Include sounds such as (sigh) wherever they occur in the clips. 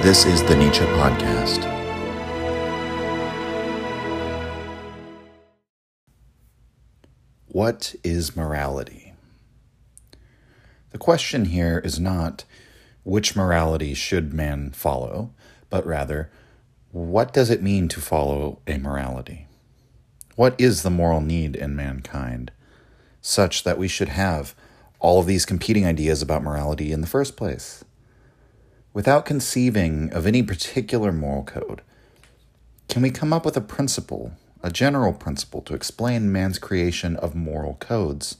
This is the Nietzsche Podcast. What is morality? The question here is not which morality should man follow, but rather, what does it mean to follow a morality? What is the moral need in mankind, such that we should have all of these competing ideas about morality in the first place? Without conceiving of any particular moral code, can we come up with a principle, a general principle, to explain man's creation of moral codes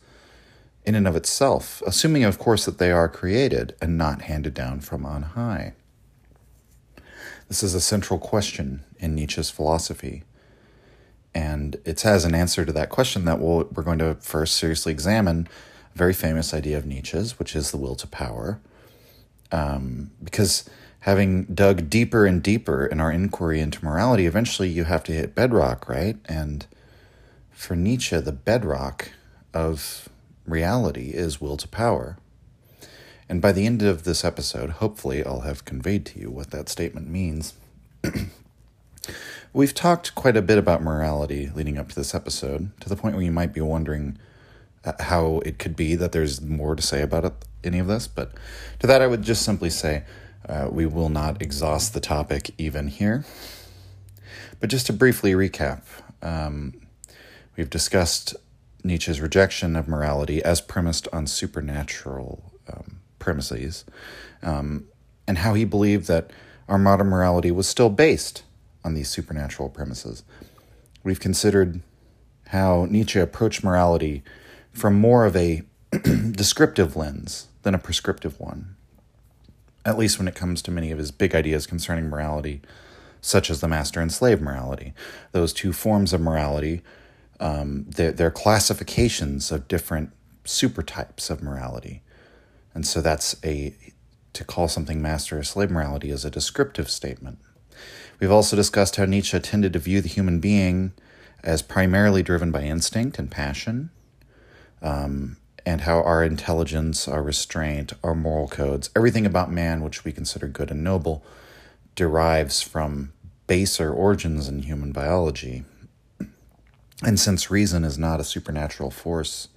in and of itself, assuming, of course, that they are created and not handed down from on high? This is a central question in Nietzsche's philosophy. And it has an answer to that question that we we are going to first seriously examine a very famous idea of Nietzsche's, which is the will to power um, because having dug deeper and deeper in our inquiry into morality, eventually you have to hit bedrock, right? And for Nietzsche, the bedrock of reality is will to power. And by the end of this episode, hopefully, I'll have conveyed to you what that statement means. (clears throat) We've talked quite a bit about morality leading up to this episode, to the point where you might be wondering uh, how it could be that there's more to say about it any of this. But to that, I would just simply say uh, we will not exhaust the topic even here. But just to briefly recap, um, we've discussed Nietzsche's rejection of morality as premised on supernatural um, premises, um, and how he believed that our modern morality was still based on these supernatural premises. We've considered how Nietzsche approached morality from more of a (clears throat) descriptive lens than a prescriptive one, at least when it comes to many of his big ideas concerning morality, such as the master and slave morality. Those two forms of morality, um, they're, they're classifications of different supertypes of morality. And so that's a, to call something master or slave morality is a descriptive statement. We've also discussed how Nietzsche tended to view the human being as primarily driven by instinct and passion, um, and how our intelligence, our restraint, our moral codes, everything about man which we consider good and noble, derives from baser origins in human biology. And since reason is not a supernatural force,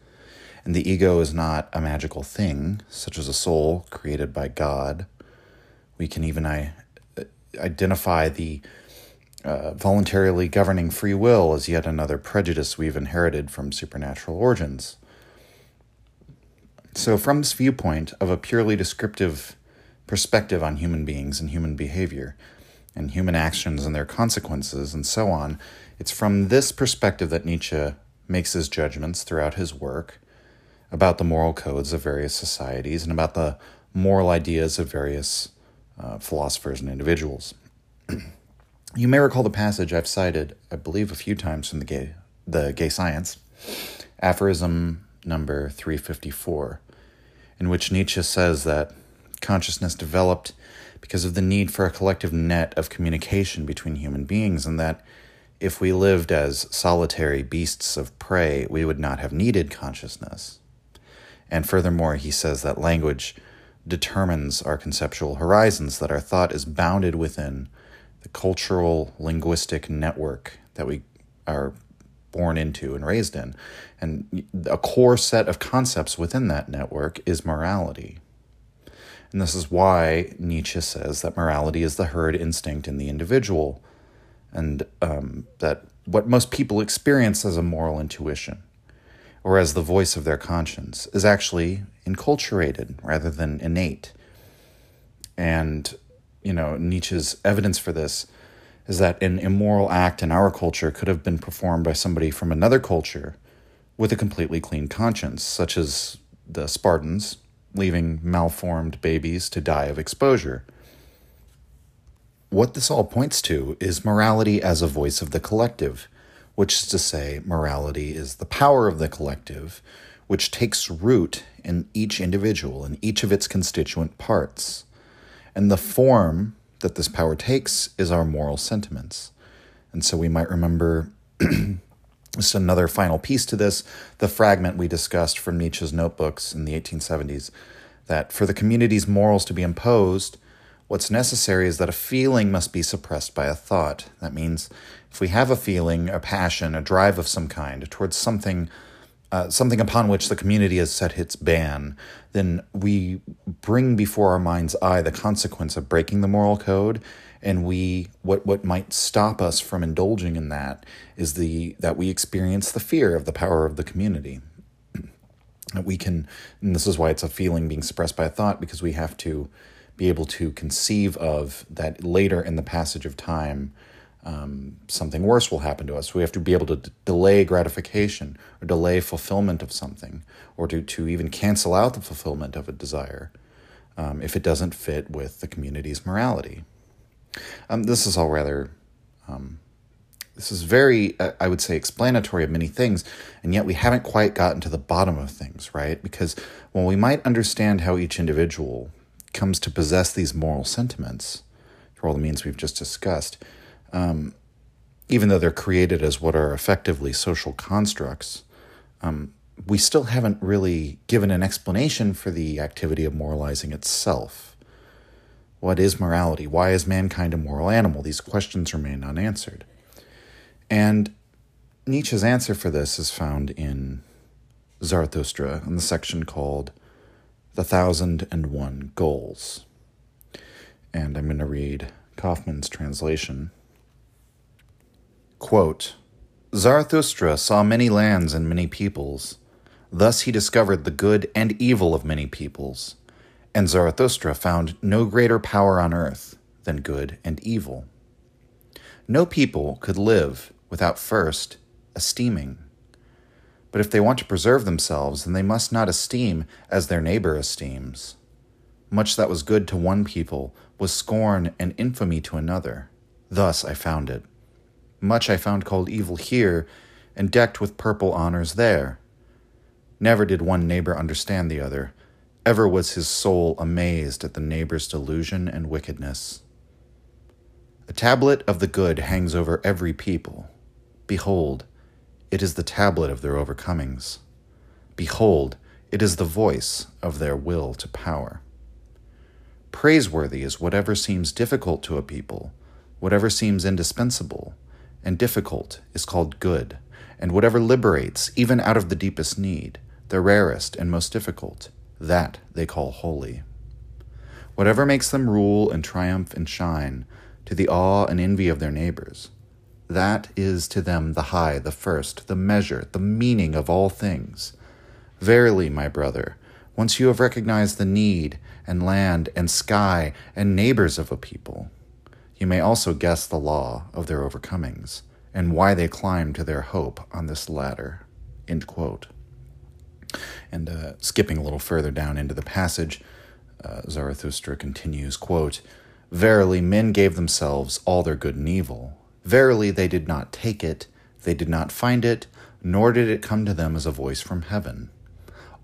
and the ego is not a magical thing, such as a soul created by God, we can even identify the uh, voluntarily governing free will as yet another prejudice we've inherited from supernatural origins. So, from this viewpoint of a purely descriptive perspective on human beings and human behavior, and human actions and their consequences, and so on, it's from this perspective that Nietzsche makes his judgments throughout his work about the moral codes of various societies and about the moral ideas of various uh, philosophers and individuals. (clears throat) you may recall the passage I've cited, I believe, a few times from the gay, the gay science, aphorism number 354, in which Nietzsche says that consciousness developed because of the need for a collective net of communication between human beings, and that if we lived as solitary beasts of prey, we would not have needed consciousness. And furthermore, he says that language determines our conceptual horizons, that our thought is bounded within the cultural linguistic network that we are born into and raised in. And a core set of concepts within that network is morality. And this is why Nietzsche says that morality is the herd instinct in the individual, and um, that what most people experience as a moral intuition or as the voice of their conscience is actually enculturated rather than innate. And, you know, Nietzsche's evidence for this is that an immoral act in our culture could have been performed by somebody from another culture with a completely clean conscience, such as the Spartans leaving malformed babies to die of exposure. What this all points to is morality as a voice of the collective, which is to say, morality is the power of the collective, which takes root in each individual and each of its constituent parts. And the form that this power takes is our moral sentiments. And so we might remember (clears throat) just another final piece to this the fragment we discussed from Nietzsche's notebooks in the 1870s that for the community's morals to be imposed, What's necessary is that a feeling must be suppressed by a thought. That means if we have a feeling, a passion, a drive of some kind towards something, uh, something upon which the community has set its ban, then we bring before our mind's eye the consequence of breaking the moral code and we what what might stop us from indulging in that is the that we experience the fear of the power of the community. That (clears throat) we can and this is why it's a feeling being suppressed by a thought because we have to be able to conceive of that later in the passage of time, um, something worse will happen to us. We have to be able to d- delay gratification or delay fulfillment of something, or to, to even cancel out the fulfillment of a desire um, if it doesn't fit with the community's morality. Um, this is all rather. Um, this is very, uh, I would say, explanatory of many things, and yet we haven't quite gotten to the bottom of things, right? Because while we might understand how each individual comes to possess these moral sentiments, through all the means we've just discussed, um, even though they're created as what are effectively social constructs, um, we still haven't really given an explanation for the activity of moralizing itself. What is morality? Why is mankind a moral animal? These questions remain unanswered. And Nietzsche's answer for this is found in Zarathustra in the section called the Thousand and One Goals. And I'm going to read Kaufmann's translation. Quote Zarathustra saw many lands and many peoples. Thus he discovered the good and evil of many peoples. And Zarathustra found no greater power on earth than good and evil. No people could live without first esteeming. But if they want to preserve themselves, then they must not esteem as their neighbor esteems. Much that was good to one people was scorn and infamy to another. Thus I found it. Much I found called evil here, and decked with purple honors there. Never did one neighbor understand the other. Ever was his soul amazed at the neighbor's delusion and wickedness. A tablet of the good hangs over every people. Behold, it is the tablet of their overcomings. Behold, it is the voice of their will to power. Praiseworthy is whatever seems difficult to a people, whatever seems indispensable, and difficult is called good, and whatever liberates, even out of the deepest need, the rarest and most difficult, that they call holy. Whatever makes them rule and triumph and shine, to the awe and envy of their neighbors, that is to them the high, the first, the measure, the meaning of all things. Verily, my brother, once you have recognized the need and land and sky and neighbors of a people, you may also guess the law of their overcomings and why they climb to their hope on this ladder. End quote. And uh, skipping a little further down into the passage, uh, Zarathustra continues, quote, Verily, men gave themselves all their good and evil Verily, they did not take it, they did not find it, nor did it come to them as a voice from heaven.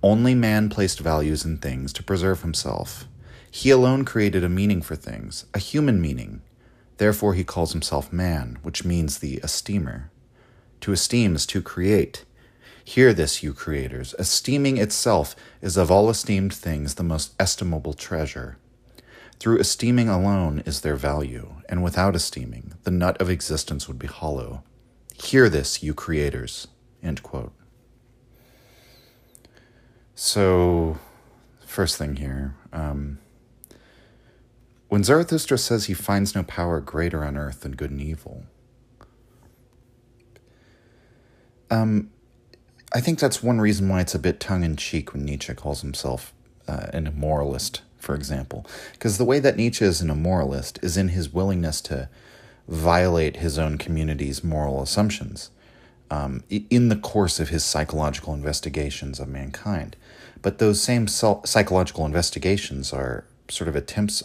Only man placed values in things to preserve himself. He alone created a meaning for things, a human meaning. Therefore, he calls himself man, which means the esteemer. To esteem is to create. Hear this, you creators. Esteeming itself is of all esteemed things the most estimable treasure. Through esteeming alone is their value, and without esteeming, the nut of existence would be hollow. Hear this, you creators. End quote. So, first thing here. Um, when Zarathustra says he finds no power greater on earth than good and evil, um, I think that's one reason why it's a bit tongue in cheek when Nietzsche calls himself uh, an immoralist for example. Because the way that Nietzsche is an immoralist is in his willingness to violate his own community's moral assumptions um, in the course of his psychological investigations of mankind. But those same psychological investigations are sort of attempts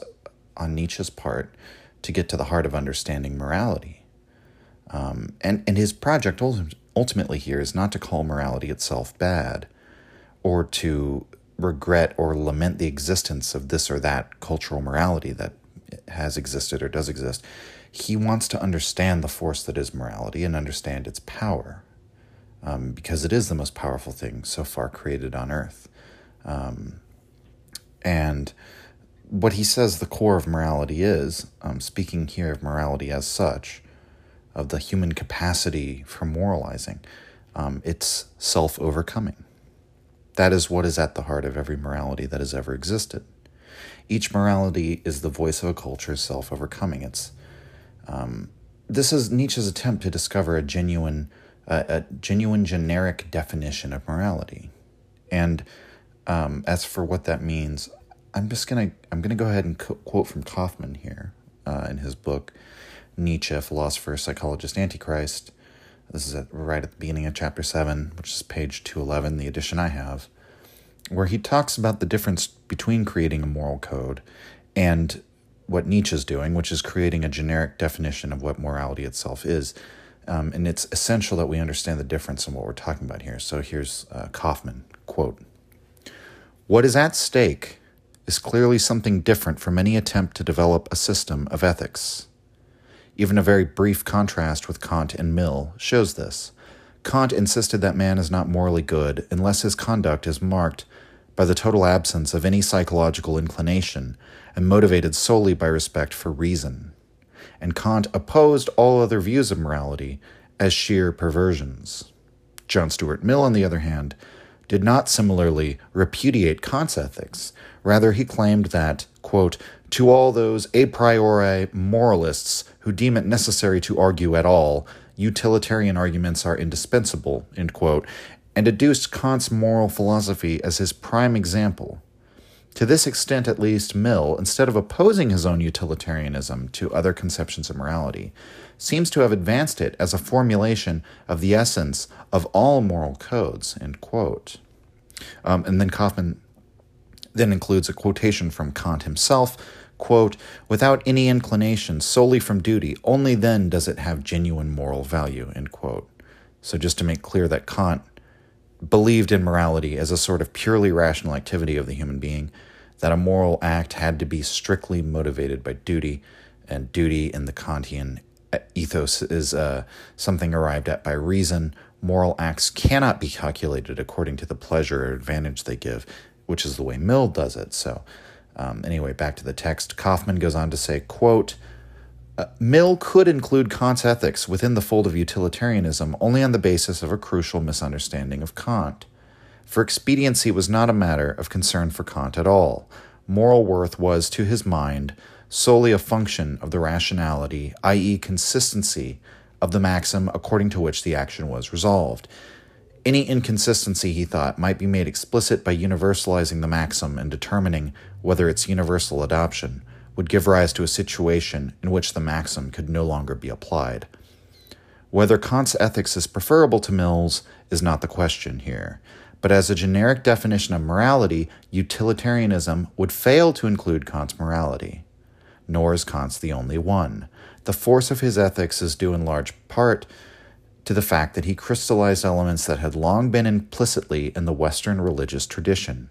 on Nietzsche's part to get to the heart of understanding morality. Um, and, and his project ultimately here is not to call morality itself bad or to regret or lament the existence of this or that cultural morality that has existed or does exist. He wants to understand the force that is morality and understand its power, um, because it is the most powerful thing so far created on earth. Um, and what he says the core of morality is, um, speaking here of morality as such, of the human capacity for moralizing, um, it's self overcoming. That is what is at the heart of every morality that has ever existed. Each morality is the voice of a culture's self overcoming. It's um, this is Nietzsche's attempt to discover a genuine, uh, a genuine generic definition of morality, and um, as for what that means, I'm just gonna I'm gonna go ahead and co- quote from Kaufmann here uh, in his book Nietzsche, philosopher, psychologist, antichrist. This is at, right at the beginning of chapter seven, which is page two eleven, the edition I have, where he talks about the difference between creating a moral code and what Nietzsche's doing, which is creating a generic definition of what morality itself is. Um, and it's essential that we understand the difference in what we're talking about here. So here's uh, Kaufmann quote: "What is at stake is clearly something different from any attempt to develop a system of ethics. Even a very brief contrast with Kant and Mill shows this. Kant insisted that man is not morally good unless his conduct is marked by the total absence of any psychological inclination and motivated solely by respect for reason. And Kant opposed all other views of morality as sheer perversions. John Stuart Mill, on the other hand, did not similarly repudiate Kant's ethics. Rather, he claimed that, quote, to all those a priori moralists who deem it necessary to argue at all, utilitarian arguments are indispensable, end quote, and adduced Kant's moral philosophy as his prime example. To this extent, at least, Mill, instead of opposing his own utilitarianism to other conceptions of morality, seems to have advanced it as a formulation of the essence of all moral codes. End quote. Um, and then Kaufmann then includes a quotation from Kant himself, quote, without any inclination solely from duty, only then does it have genuine moral value, end quote. So just to make clear that Kant believed in morality as a sort of purely rational activity of the human being, that a moral act had to be strictly motivated by duty, and duty in the Kantian ethos is uh, something arrived at by reason. Moral acts cannot be calculated according to the pleasure or advantage they give, which is the way Mill does it. So, um, anyway, back to the text. Kaufmann goes on to say, quote, uh, Mill could include Kant's ethics within the fold of utilitarianism only on the basis of a crucial misunderstanding of Kant. For expediency was not a matter of concern for Kant at all. Moral worth was, to his mind, solely a function of the rationality, i.e., consistency, of the maxim according to which the action was resolved. Any inconsistency, he thought, might be made explicit by universalizing the maxim and determining whether its universal adoption would give rise to a situation in which the maxim could no longer be applied. Whether Kant's ethics is preferable to Mill's is not the question here, but as a generic definition of morality, utilitarianism would fail to include Kant's morality nor is Kant's the only one. The force of his ethics is due in large part to the fact that he crystallized elements that had long been implicitly in the Western religious tradition,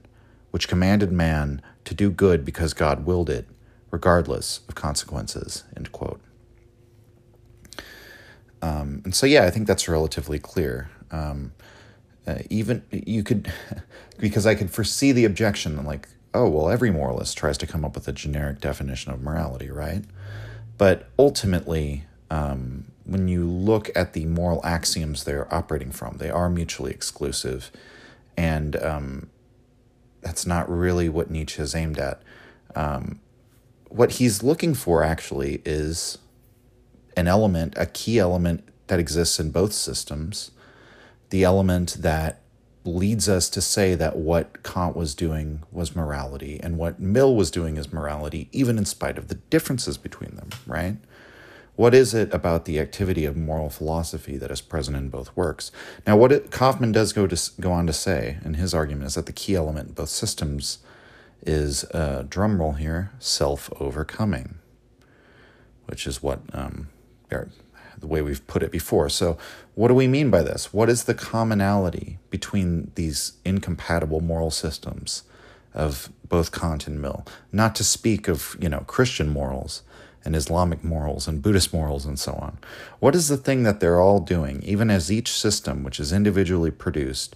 which commanded man to do good because God willed it, regardless of consequences. Um, and so, yeah, I think that's relatively clear. Um, uh, even you could, (laughs) because I could foresee the objection, like, oh, well, every moralist tries to come up with a generic definition of morality, right? But ultimately, um, when you look at the moral axioms they're operating from, they are mutually exclusive. And um, that's not really what Nietzsche is aimed at. Um, what he's looking for actually is an element, a key element that exists in both systems, the element that leads us to say that what Kant was doing was morality and what Mill was doing is morality, even in spite of the differences between them, right? What is it about the activity of moral philosophy that is present in both works? Now, what it, Kaufmann does go to go on to say in his argument is that the key element in both systems is uh, drumroll here self overcoming, which is what um, the way we've put it before. So, what do we mean by this? What is the commonality between these incompatible moral systems of both Kant and Mill? Not to speak of, you know, Christian morals and Islamic morals and Buddhist morals and so on. What is the thing that they're all doing, even as each system, which is individually produced,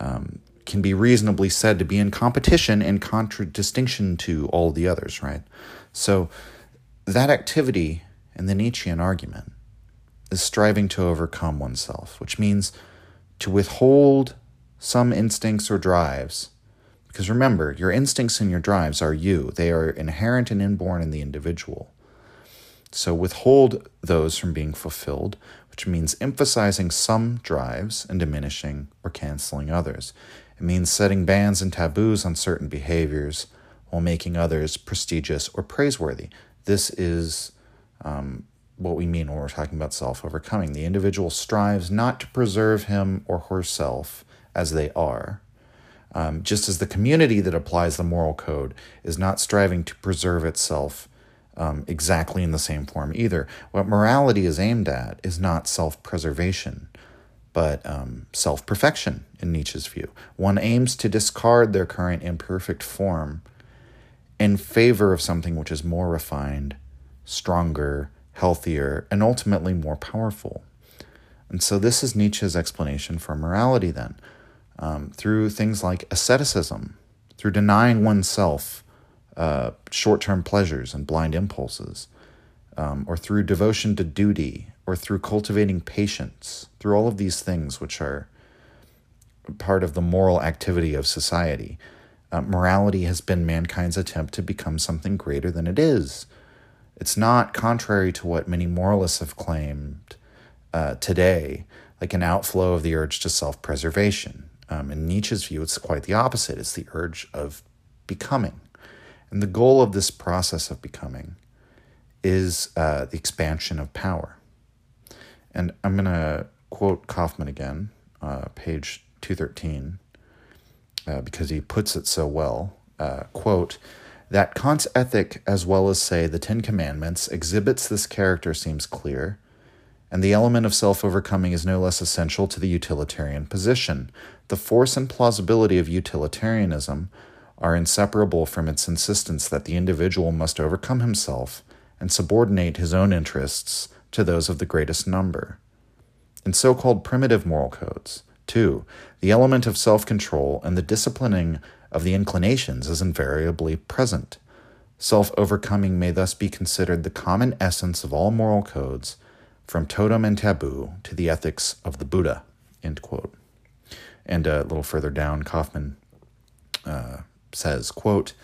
um, can be reasonably said to be in competition and contradistinction to all the others, right? So that activity in the Nietzschean argument is striving to overcome oneself, which means to withhold some instincts or drives. Because remember, your instincts and your drives are you, they are inherent and inborn in the individual. So withhold those from being fulfilled, which means emphasizing some drives and diminishing or canceling others. It means setting bans and taboos on certain behaviors while making others prestigious or praiseworthy. This is um, what we mean when we're talking about self overcoming. The individual strives not to preserve him or herself as they are, um, just as the community that applies the moral code is not striving to preserve itself um, exactly in the same form either. What morality is aimed at is not self preservation, but um, self perfection in Nietzsche's view. One aims to discard their current imperfect form in favor of something which is more refined, stronger, healthier, and ultimately more powerful. And so, this is Nietzsche's explanation for morality then, um, through things like asceticism, through denying oneself uh, short term pleasures and blind impulses, um, or through devotion to duty, or through cultivating patience, through all of these things which are part of the moral activity of society. Uh, morality has been mankind's attempt to become something greater than it is. It's not contrary to what many moralists have claimed uh, today, like an outflow of the urge to self preservation. Um, in Nietzsche's view, it's quite the opposite. It's the urge of becoming. And the goal of this process of becoming is uh, the expansion of power. And I'm going to quote Kaufmann again, uh, page 213, uh, because he puts it so well. Uh, quote, that Kant's ethic, as well as, say, the Ten Commandments, exhibits this character seems clear, and the element of self overcoming is no less essential to the utilitarian position. The force and plausibility of utilitarianism are inseparable from its insistence that the individual must overcome himself and subordinate his own interests to those of the greatest number. In so called primitive moral codes, too, the element of self control and the disciplining of the inclinations is invariably present. Self overcoming may thus be considered the common essence of all moral codes, from totem and taboo to the ethics of the Buddha. End quote. And a little further down, Kaufmann uh, says, quote,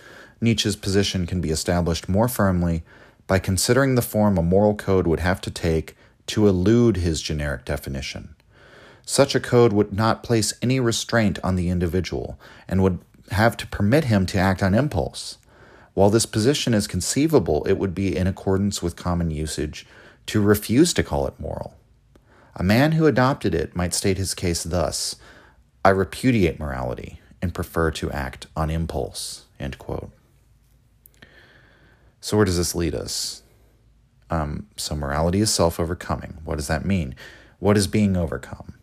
Nietzsche's position can be established more firmly by considering the form a moral code would have to take to elude his generic definition. Such a code would not place any restraint on the individual and would have to permit him to act on impulse. While this position is conceivable, it would be in accordance with common usage to refuse to call it moral. A man who adopted it might state his case thus I repudiate morality and prefer to act on impulse. So, where does this lead us? Um, so, morality is self overcoming. What does that mean? What is being overcome?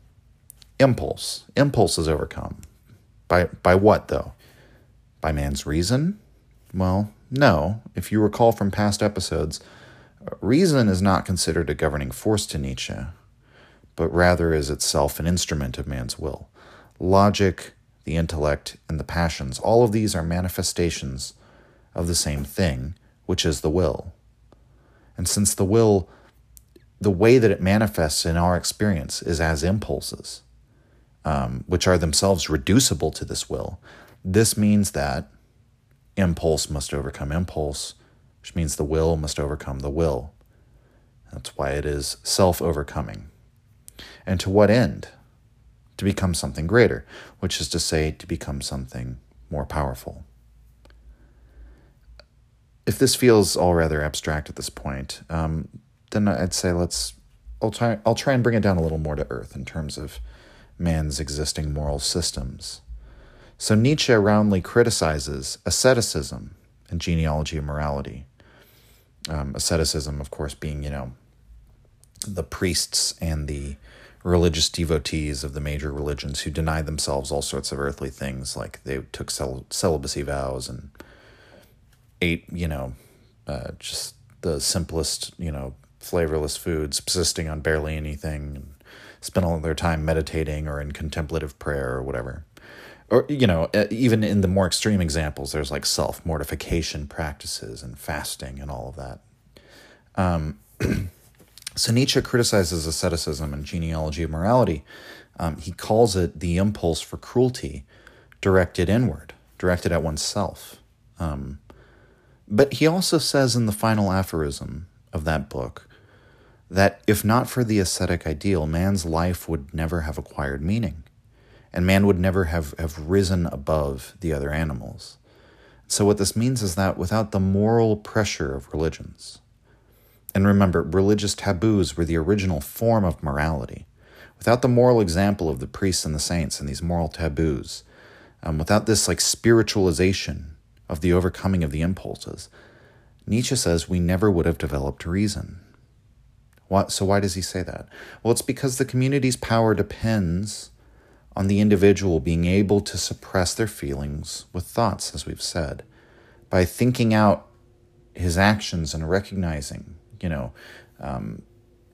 Impulse. Impulse is overcome. By, by what, though? By man's reason? Well, no. If you recall from past episodes, reason is not considered a governing force to Nietzsche, but rather is itself an instrument of man's will. Logic, the intellect, and the passions, all of these are manifestations of the same thing, which is the will. And since the will, the way that it manifests in our experience is as impulses, um, which are themselves reducible to this will, this means that impulse must overcome impulse, which means the will must overcome the will. That's why it is self overcoming. And to what end? To become something greater, which is to say, to become something more powerful. If this feels all rather abstract at this point, um, then I'd say let's. I'll try. I'll try and bring it down a little more to earth in terms of man's existing moral systems. So Nietzsche roundly criticizes asceticism and genealogy of morality. Um, asceticism, of course, being, you know, the priests and the religious devotees of the major religions who denied themselves all sorts of earthly things, like they took cel- celibacy vows and ate, you know, uh, just the simplest, you know, flavorless foods, subsisting on barely anything, and spent all their time meditating or in contemplative prayer or whatever. Or you know, even in the more extreme examples, there's like self mortification practices and fasting and all of that. Um, (clears throat) so Nietzsche criticizes asceticism and genealogy of morality. Um, he calls it the impulse for cruelty directed inward, directed at oneself. Um, but he also says in the final aphorism of that book that if not for the ascetic ideal, man's life would never have acquired meaning and man would never have, have risen above the other animals. So, what this means is that without the moral pressure of religions, and remember, religious taboos were the original form of morality. Without the moral example of the priests and the saints and these moral taboos, um, without this like spiritualization of the overcoming of the impulses, Nietzsche says we never would have developed reason. What, so why does he say that? Well, it's because the community's power depends on the individual being able to suppress their feelings with thoughts, as we've said, by thinking out his actions and recognizing, you know, um,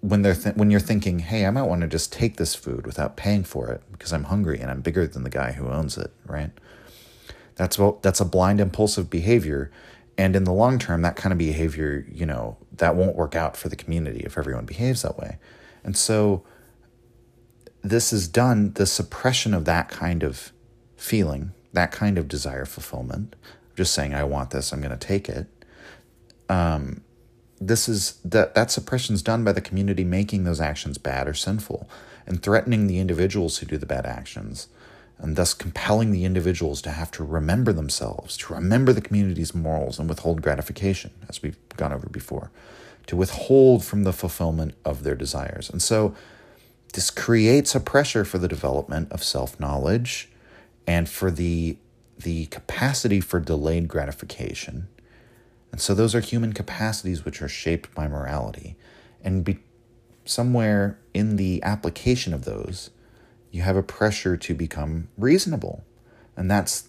when they're th- when you're thinking, hey, I might want to just take this food without paying for it because I'm hungry and I'm bigger than the guy who owns it, right? That's what that's a blind impulsive behavior, and in the long term, that kind of behavior, you know, that won't work out for the community if everyone behaves that way, and so this is done, the suppression of that kind of feeling, that kind of desire fulfillment, just saying, I want this, I'm going to take it. Um, this is that that suppression is done by the community making those actions bad or sinful and threatening the individuals who do the bad actions and thus compelling the individuals to have to remember themselves to remember the community's morals and withhold gratification as we've gone over before to withhold from the fulfillment of their desires and so this creates a pressure for the development of self knowledge and for the, the capacity for delayed gratification. And so, those are human capacities which are shaped by morality. And be, somewhere in the application of those, you have a pressure to become reasonable. And that's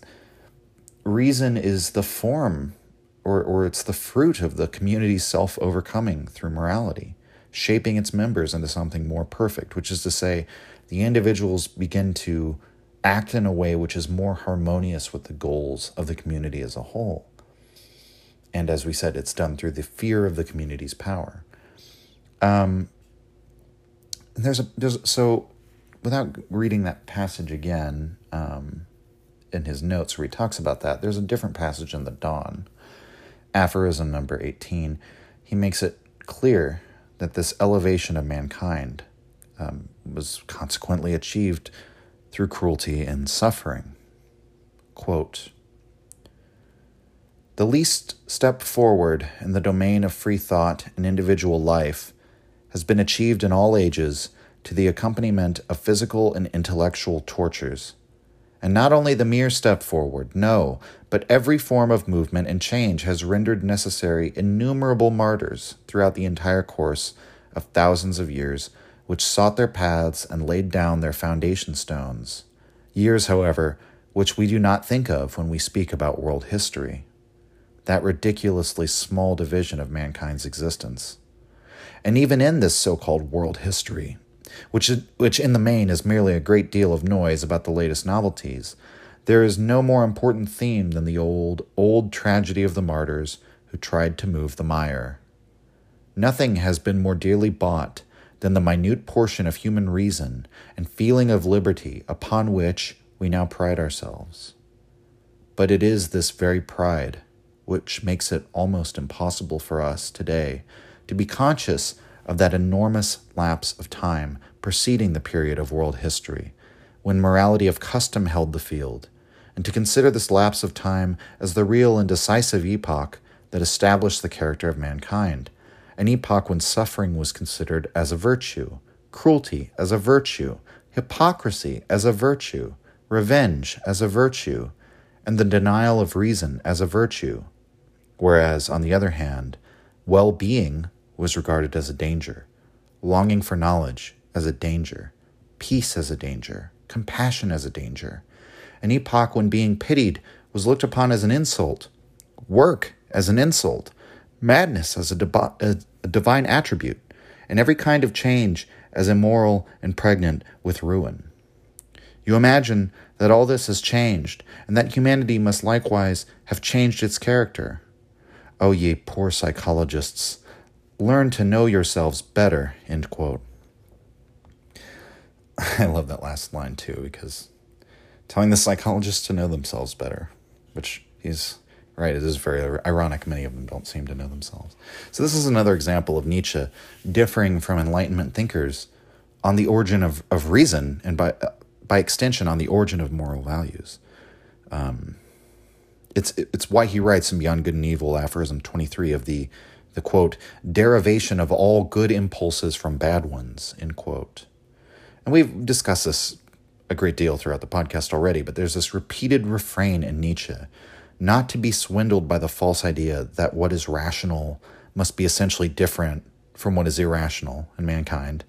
reason is the form or, or it's the fruit of the community's self overcoming through morality shaping its members into something more perfect, which is to say, the individuals begin to act in a way which is more harmonious with the goals of the community as a whole. And as we said, it's done through the fear of the community's power. Um, there's a there's so without reading that passage again um, in his notes where he talks about that, there's a different passage in the Dawn, aphorism number eighteen. He makes it clear that this elevation of mankind um, was consequently achieved through cruelty and suffering. Quote The least step forward in the domain of free thought and individual life has been achieved in all ages to the accompaniment of physical and intellectual tortures. And not only the mere step forward, no, but every form of movement and change has rendered necessary innumerable martyrs throughout the entire course of thousands of years, which sought their paths and laid down their foundation stones. Years, however, which we do not think of when we speak about world history. That ridiculously small division of mankind's existence. And even in this so called world history, which, which in the main is merely a great deal of noise about the latest novelties, there is no more important theme than the old, old tragedy of the martyrs who tried to move the mire. Nothing has been more dearly bought than the minute portion of human reason and feeling of liberty upon which we now pride ourselves. But it is this very pride which makes it almost impossible for us today to be conscious of that enormous lapse of time preceding the period of world history, when morality of custom held the field, and to consider this lapse of time as the real and decisive epoch that established the character of mankind, an epoch when suffering was considered as a virtue, cruelty as a virtue, hypocrisy as a virtue, revenge as a virtue, and the denial of reason as a virtue. Whereas, on the other hand, well being was regarded as a danger, longing for knowledge as a danger, peace as a danger, compassion as a danger, an epoch when being pitied was looked upon as an insult, work as an insult, madness as a, debi- a, a divine attribute, and every kind of change as immoral and pregnant with ruin. You imagine that all this has changed, and that humanity must likewise have changed its character. O oh, ye poor psychologists, learn to know yourselves better. End quote. (laughs) I love that last line too, because telling the psychologists to know themselves better, which he's right, it is very ironic. Many of them don't seem to know themselves. So, this is another example of Nietzsche differing from Enlightenment thinkers on the origin of, of reason and by, by extension on the origin of moral values. Um, it's, it's why he writes in Beyond Good and Evil, aphorism 23, of the, the quote, derivation of all good impulses from bad ones, end quote. And we've discussed this a great deal throughout the podcast already, but there's this repeated refrain in Nietzsche not to be swindled by the false idea that what is rational must be essentially different from what is irrational in mankind,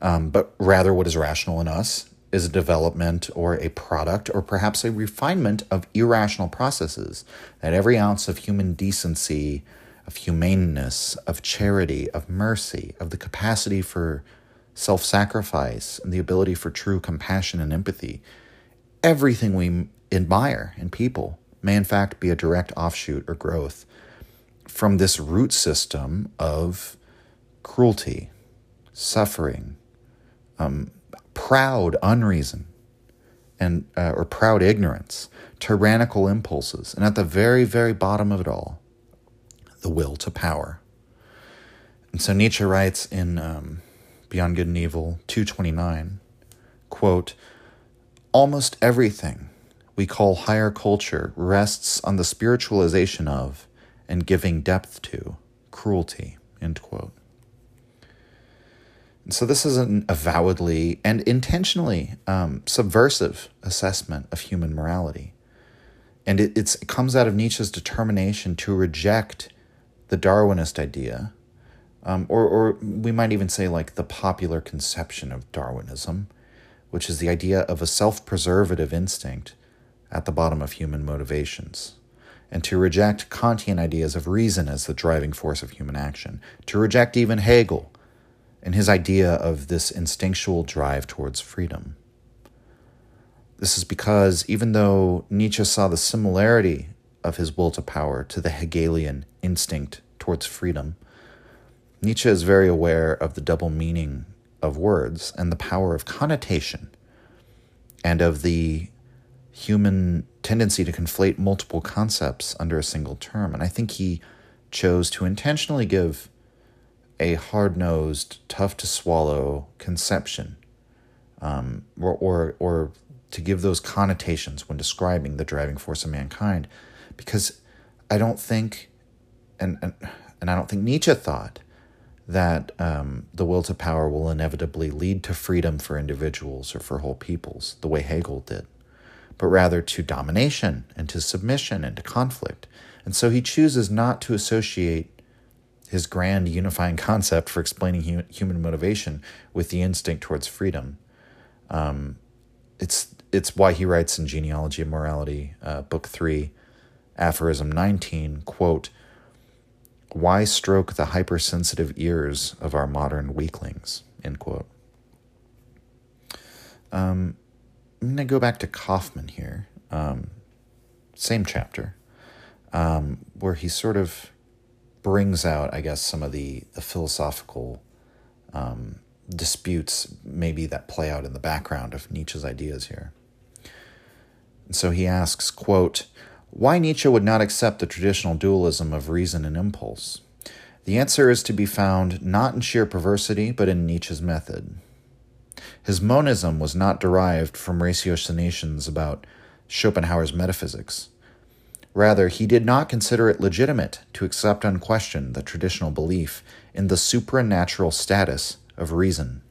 um, but rather what is rational in us is a development or a product or perhaps a refinement of irrational processes, that every ounce of human decency, of humaneness, of charity, of mercy, of the capacity for self sacrifice, and the ability for true compassion and empathy, everything we admire in people may in fact be a direct offshoot or growth from this root system of cruelty, suffering, um, proud unreason, and uh, or proud ignorance, tyrannical impulses, and at the very, very bottom of it all, the will to power. And so Nietzsche writes in um, Beyond Good and Evil 229, quote, almost everything we call higher culture rests on the spiritualization of and giving depth to cruelty. End quote. And so this is an avowedly and intentionally um, subversive assessment of human morality. And it, it comes out of Nietzsche's determination to reject the Darwinist idea, um, or, or we might even say like the popular conception of Darwinism, which is the idea of a self preservative instinct at the bottom of human motivations, and to reject Kantian ideas of reason as the driving force of human action, to reject even Hegel and his idea of this instinctual drive towards freedom. This is because even though Nietzsche saw the similarity of his will to power to the Hegelian instinct towards freedom, Nietzsche is very aware of the double meaning of words and the power of connotation and of the human tendency to conflate multiple concepts under a single term. And I think he chose to intentionally give a hard nosed, tough to swallow conception, um, or, or, or to give those connotations when describing the driving force of mankind, because I don't think, and, and, and I don't think Nietzsche thought that um, the will to power will inevitably lead to freedom for individuals or for whole peoples, the way Hegel did but rather to domination and to submission and to conflict. And so he chooses not to associate his grand unifying concept for explaining human motivation with the instinct towards freedom. Um, it's it's why he writes in Genealogy of Morality, uh, Book Three, aphorism nineteen, quote. Why stroke the hypersensitive ears of our modern weaklings? End quote. Um, I'm going to go back to Kaufmann here, um, same chapter, um, where he sort of brings out, I guess, some of the, the philosophical um, disputes maybe that play out in the background of Nietzsche's ideas here. And so he asks, quote, why Nietzsche would not accept the traditional dualism of reason and impulse. The answer is to be found not in sheer perversity, but in Nietzsche's method. His monism was not derived from ratiocinations about Schopenhauer's metaphysics. Rather, he did not consider it legitimate to accept unquestioned the traditional belief in the supranatural status of reason.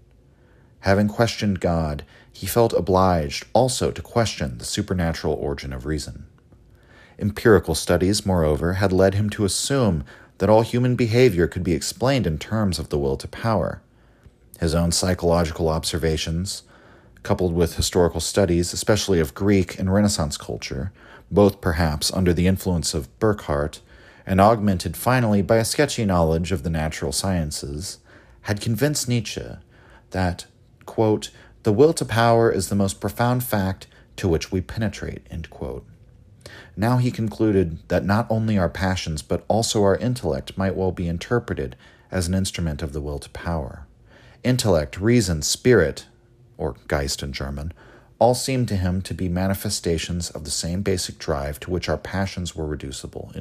Having questioned God, he felt obliged also to question the supernatural origin of reason. Empirical studies, moreover, had led him to assume that all human behavior could be explained in terms of the will to power his own psychological observations, coupled with historical studies, especially of Greek and Renaissance culture, both perhaps under the influence of Burckhardt, and augmented finally by a sketchy knowledge of the natural sciences, had convinced Nietzsche that, quote, The will to power is the most profound fact to which we penetrate. End quote. Now he concluded that not only our passions, but also our intellect might well be interpreted as an instrument of the will to power. Intellect, reason, spirit, or Geist in German, all seemed to him to be manifestations of the same basic drive to which our passions were reducible.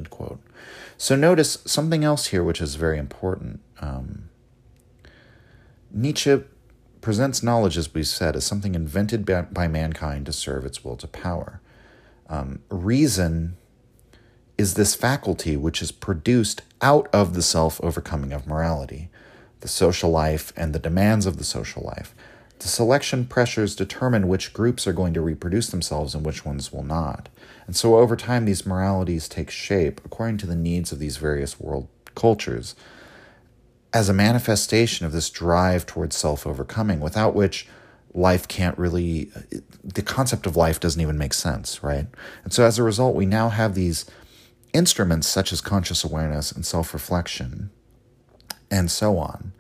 So notice something else here which is very important. Um, Nietzsche presents knowledge, as we said, as something invented by, by mankind to serve its will to power. Um, reason is this faculty which is produced out of the self overcoming of morality, the social life, and the demands of the social life. The selection pressures determine which groups are going to reproduce themselves and which ones will not. And so over time, these moralities take shape according to the needs of these various world cultures as a manifestation of this drive towards self overcoming, without which life can't really, the concept of life doesn't even make sense, right? And so as a result, we now have these instruments such as conscious awareness and self reflection and so on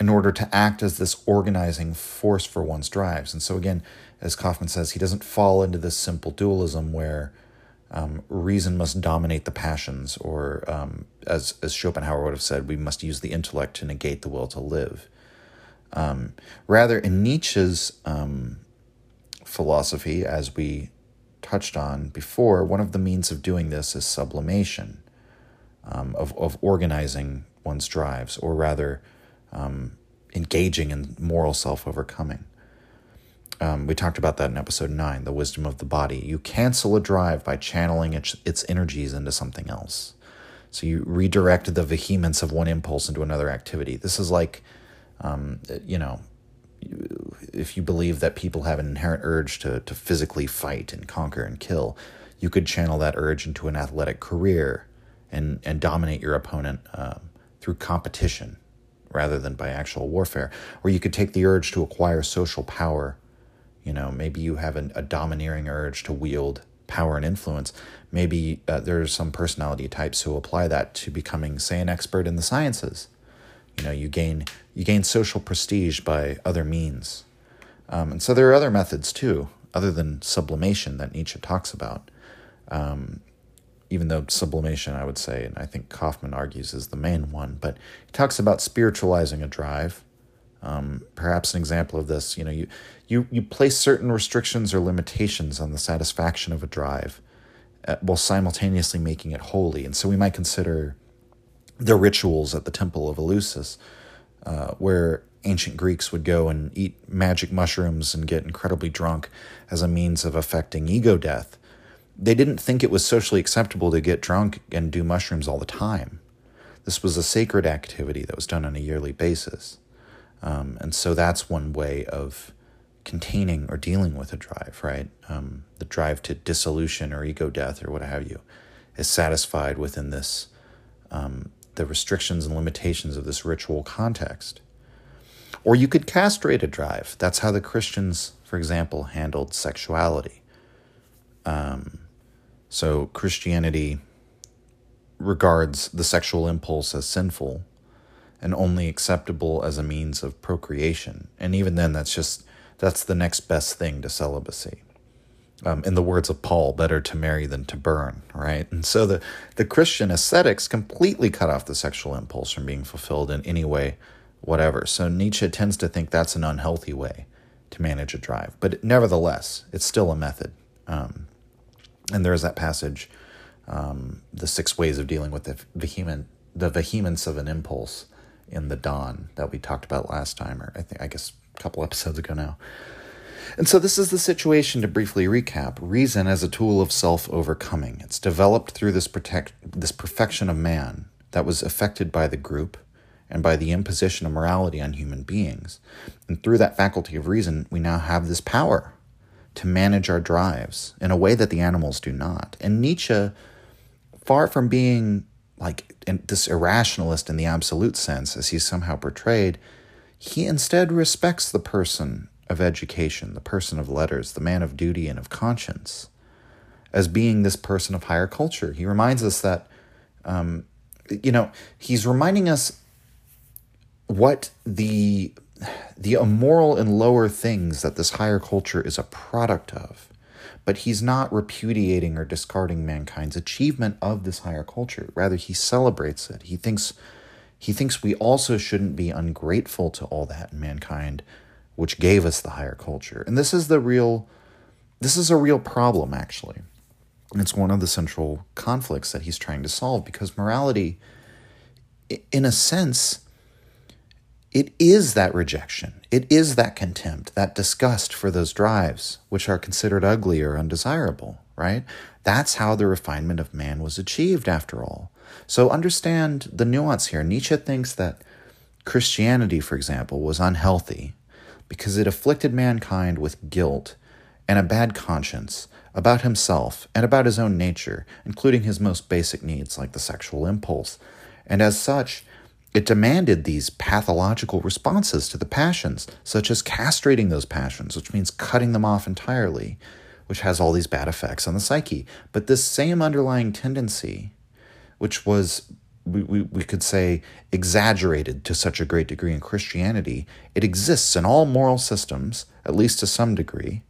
in order to act as this organizing force for one's drives. And so, again, as Kaufmann says, he doesn't fall into this simple dualism where um, reason must dominate the passions, or um, as, as Schopenhauer would have said, we must use the intellect to negate the will to live. Um, rather, in Nietzsche's um, philosophy, as we touched on before, one of the means of doing this is sublimation, um, of, of organizing one's drives, or rather, um, engaging in moral self overcoming. Um, we talked about that in episode nine, the wisdom of the body. You cancel a drive by channeling its, its energies into something else. So you redirect the vehemence of one impulse into another activity. This is like, um, you know, if you believe that people have an inherent urge to, to physically fight and conquer and kill, you could channel that urge into an athletic career and, and dominate your opponent uh, through competition rather than by actual warfare. Or you could take the urge to acquire social power. You know, maybe you have an, a domineering urge to wield power and influence. Maybe uh, there's some personality types who apply that to becoming, say, an expert in the sciences. You know, you gain you gain social prestige by other means, um, and so there are other methods too, other than sublimation that Nietzsche talks about. Um, even though sublimation, I would say, and I think Kaufmann argues, is the main one, but he talks about spiritualizing a drive. Um, perhaps an example of this, you know, you, you, you place certain restrictions or limitations on the satisfaction of a drive uh, while simultaneously making it holy. And so we might consider the rituals at the Temple of Eleusis, uh, where ancient Greeks would go and eat magic mushrooms and get incredibly drunk as a means of affecting ego death they didn't think it was socially acceptable to get drunk and do mushrooms all the time. This was a sacred activity that was done on a yearly basis. Um, and so that's one way of containing or dealing with a drive, right? Um, the drive to dissolution or ego death or what have you is satisfied within this, um, the restrictions and limitations of this ritual context. Or you could castrate a drive. That's how the Christians, for example, handled sexuality. Um, so Christianity regards the sexual impulse as sinful and only acceptable as a means of procreation. And even then, that's just that's the next best thing to celibacy. Um, in the words of Paul, better to marry than to burn, right? And so the, the Christian ascetics completely cut off the sexual impulse from being fulfilled in any way, whatever. So Nietzsche tends to think that's an unhealthy way to manage a drive. But nevertheless, it's still a method. Um, and there is that passage, um, the six ways of dealing with the vehement, the vehemence of an impulse in the dawn that we talked about last time, or I think I guess a couple episodes ago now. And so this is the situation to briefly recap. Reason as a tool of self-overcoming. It's developed through this protect this perfection of man that was affected by the group and by the imposition of morality on human beings. And through that faculty of reason, we now have this power to manage our drives in a way that the animals do not. And Nietzsche, far from being like this irrationalist in the absolute sense, as he's somehow portrayed, he instead respects the person of education, the person of letters, the man of duty and of conscience, as being this person of higher culture. He reminds us that, um, you know, he's reminding us what the the immoral and lower things that this higher culture is a product of. But he's not repudiating or discarding mankind's achievement of this higher culture. Rather, he celebrates it. He thinks he thinks we also shouldn't be ungrateful to all that in mankind, which gave us the higher culture. And this is the real this is a real problem actually. And it's one of the central conflicts that he's trying to solve because morality in a sense it is that rejection. It is that contempt, that disgust for those drives, which are considered ugly or undesirable, right? That's how the refinement of man was achieved, after all. So understand the nuance here. Nietzsche thinks that Christianity, for example, was unhealthy because it afflicted mankind with guilt and a bad conscience about himself and about his own nature, including his most basic needs like the sexual impulse. And as such, it demanded these pathological responses to the passions, such as castrating those passions, which means cutting them off entirely, which has all these bad effects on the psyche. But this same underlying tendency, which was, we, we, we could say, exaggerated to such a great degree in Christianity, it exists in all moral systems, at least to some degree,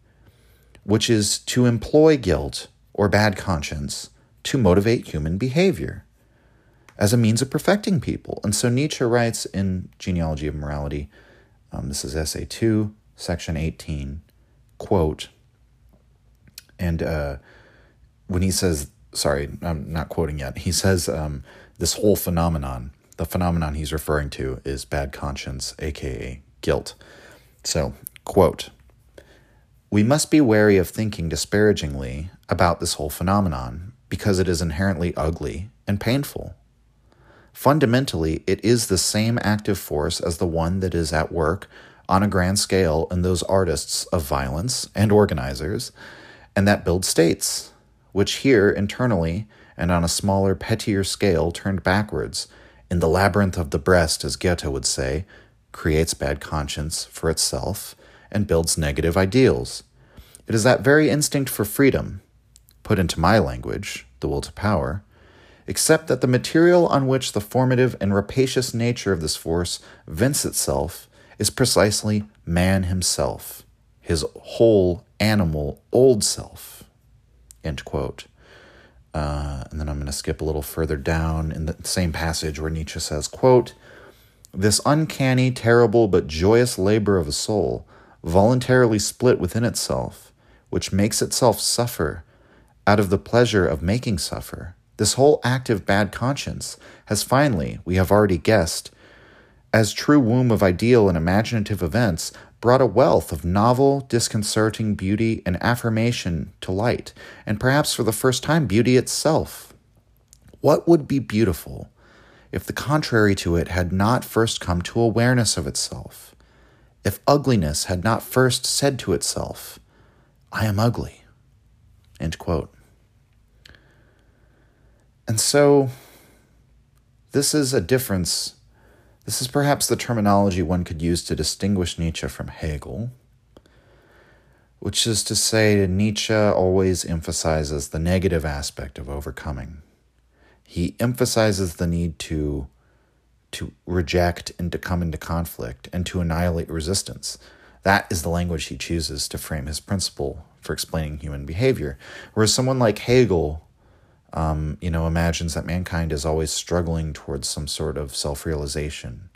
which is to employ guilt or bad conscience to motivate human behavior as a means of perfecting people. And so Nietzsche writes in Genealogy of Morality, um, this is essay 2, section 18, quote, and uh, when he says, sorry, I'm not quoting yet, he says um, this whole phenomenon, the phenomenon he's referring to is bad conscience, aka guilt. So, quote, we must be wary of thinking disparagingly about this whole phenomenon because it is inherently ugly and painful. Fundamentally, it is the same active force as the one that is at work on a grand scale in those artists of violence and organizers, and that build states, which here internally and on a smaller, pettier scale turned backwards, in the labyrinth of the breast, as Goethe would say, creates bad conscience for itself and builds negative ideals. It is that very instinct for freedom, put into my language, the will to power, except that the material on which the formative and rapacious nature of this force vents itself is precisely man himself, his whole animal old self. End quote. Uh, and then I'm going to skip a little further down in the same passage where Nietzsche says, quote, This uncanny, terrible, but joyous labor of a soul, voluntarily split within itself, which makes itself suffer out of the pleasure of making suffer, this whole active bad conscience has finally, we have already guessed, as true womb of ideal and imaginative events, brought a wealth of novel, disconcerting beauty and affirmation to light, and perhaps for the first time, beauty itself. What would be beautiful if the contrary to it had not first come to awareness of itself? If ugliness had not first said to itself, I am ugly? End quote. And so, this is a difference. This is perhaps the terminology one could use to distinguish Nietzsche from Hegel, which is to say, Nietzsche always emphasizes the negative aspect of overcoming. He emphasizes the need to, to reject and to come into conflict and to annihilate resistance. That is the language he chooses to frame his principle for explaining human behavior. Whereas someone like Hegel um, you know, imagines that mankind is always struggling towards some sort of self realization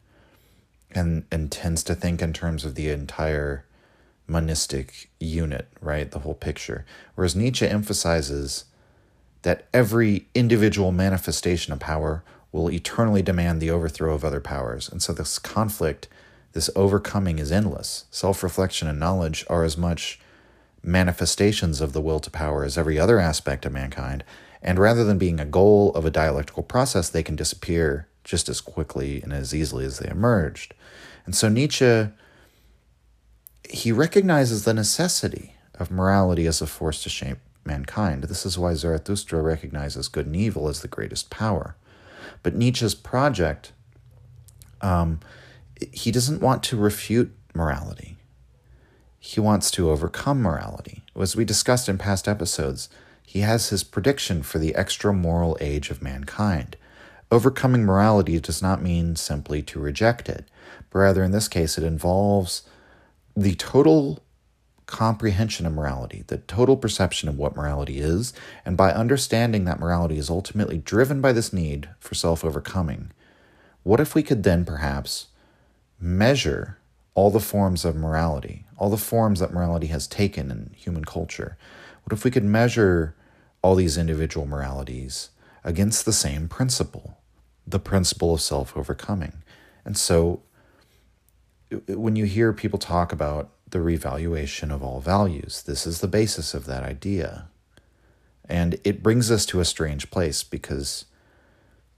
and, and tends to think in terms of the entire monistic unit, right? The whole picture. Whereas Nietzsche emphasizes that every individual manifestation of power will eternally demand the overthrow of other powers. And so this conflict, this overcoming is endless. Self reflection and knowledge are as much manifestations of the will to power as every other aspect of mankind. And rather than being a goal of a dialectical process, they can disappear just as quickly and as easily as they emerged. And so Nietzsche, he recognizes the necessity of morality as a force to shape mankind. This is why Zarathustra recognizes good and evil as the greatest power. But Nietzsche's project, um, he doesn't want to refute morality. He wants to overcome morality. As we discussed in past episodes, he has his prediction for the extra moral age of mankind. overcoming morality does not mean simply to reject it, but rather in this case, it involves the total comprehension of morality, the total perception of what morality is, and by understanding that morality is ultimately driven by this need for self overcoming, what if we could then perhaps measure all the forms of morality, all the forms that morality has taken in human culture? What if we could measure all these individual moralities against the same principle, the principle of self overcoming? And so, when you hear people talk about the revaluation of all values. This is the basis of that idea. And it brings us to a strange place because,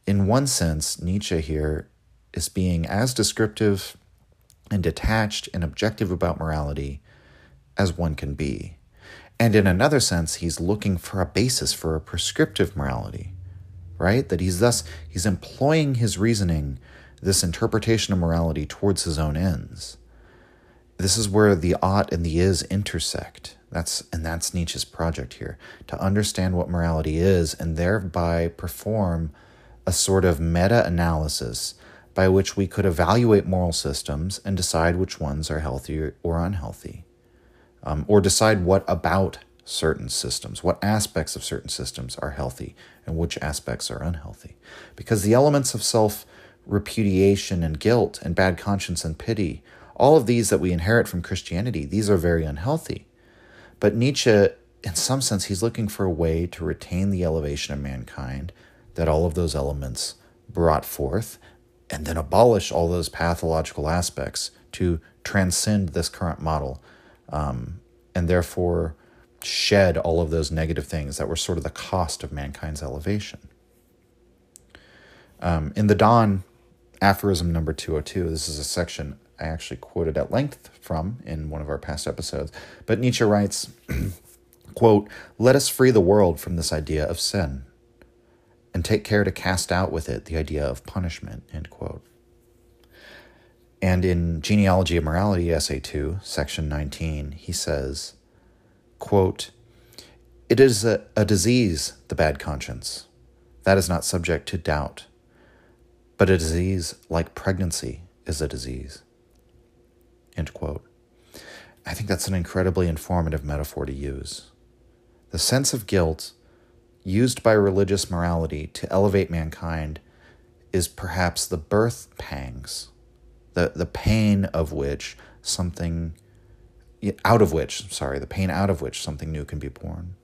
in one sense, Nietzsche here is being as descriptive and detached and objective about morality as one can be. And in another sense, he's looking for a basis for a prescriptive morality, right? That he's thus he's employing his reasoning, this interpretation of morality towards his own ends. This is where the ought and the is intersect. That's and that's Nietzsche's project here to understand what morality is and thereby perform a sort of meta-analysis by which we could evaluate moral systems and decide which ones are healthy or unhealthy, um, or decide what about certain systems, what aspects of certain systems are healthy and which aspects are unhealthy. Because the elements of self repudiation and guilt and bad conscience and pity all of these that we inherit from Christianity, these are very unhealthy. But Nietzsche, in some sense, he's looking for a way to retain the elevation of mankind that all of those elements brought forth, and then abolish all those pathological aspects to transcend this current model, um, and therefore shed all of those negative things that were sort of the cost of mankind's elevation. Um, in the Dawn, aphorism number 202, this is a section I actually quoted at length from in one of our past episodes. But Nietzsche writes, (clears throat) quote, Let us free the world from this idea of sin and take care to cast out with it the idea of punishment, end quote. And in Genealogy of Morality, Essay 2, Section 19, he says, quote, It is a, a disease, the bad conscience. That is not subject to doubt. But a disease like pregnancy is a disease. End quote. I think that's an incredibly informative metaphor to use. The sense of guilt used by religious morality to elevate mankind is perhaps the birth pangs, the, the pain of which something out of which, sorry, the pain out of which something new can be born.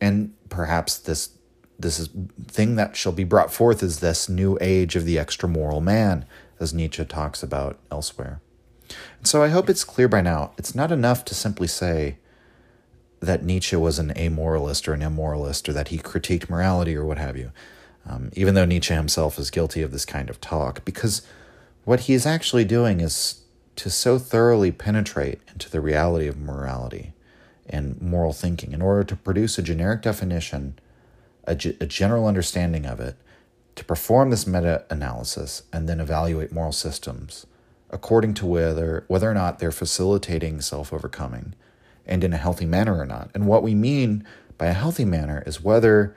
And perhaps this this is thing that shall be brought forth is this new age of the extra moral man, as Nietzsche talks about elsewhere. And so I hope it's clear by now it's not enough to simply say that Nietzsche was an amoralist or an immoralist or that he critiqued morality or what have you, um, even though Nietzsche himself is guilty of this kind of talk, because what he is actually doing is to so thoroughly penetrate into the reality of morality and moral thinking in order to produce a generic definition, a, general understanding of it, to perform this meta analysis and then evaluate moral systems according to whether whether or not they're facilitating self-overcoming and in a healthy manner or not. And what we mean by a healthy manner is whether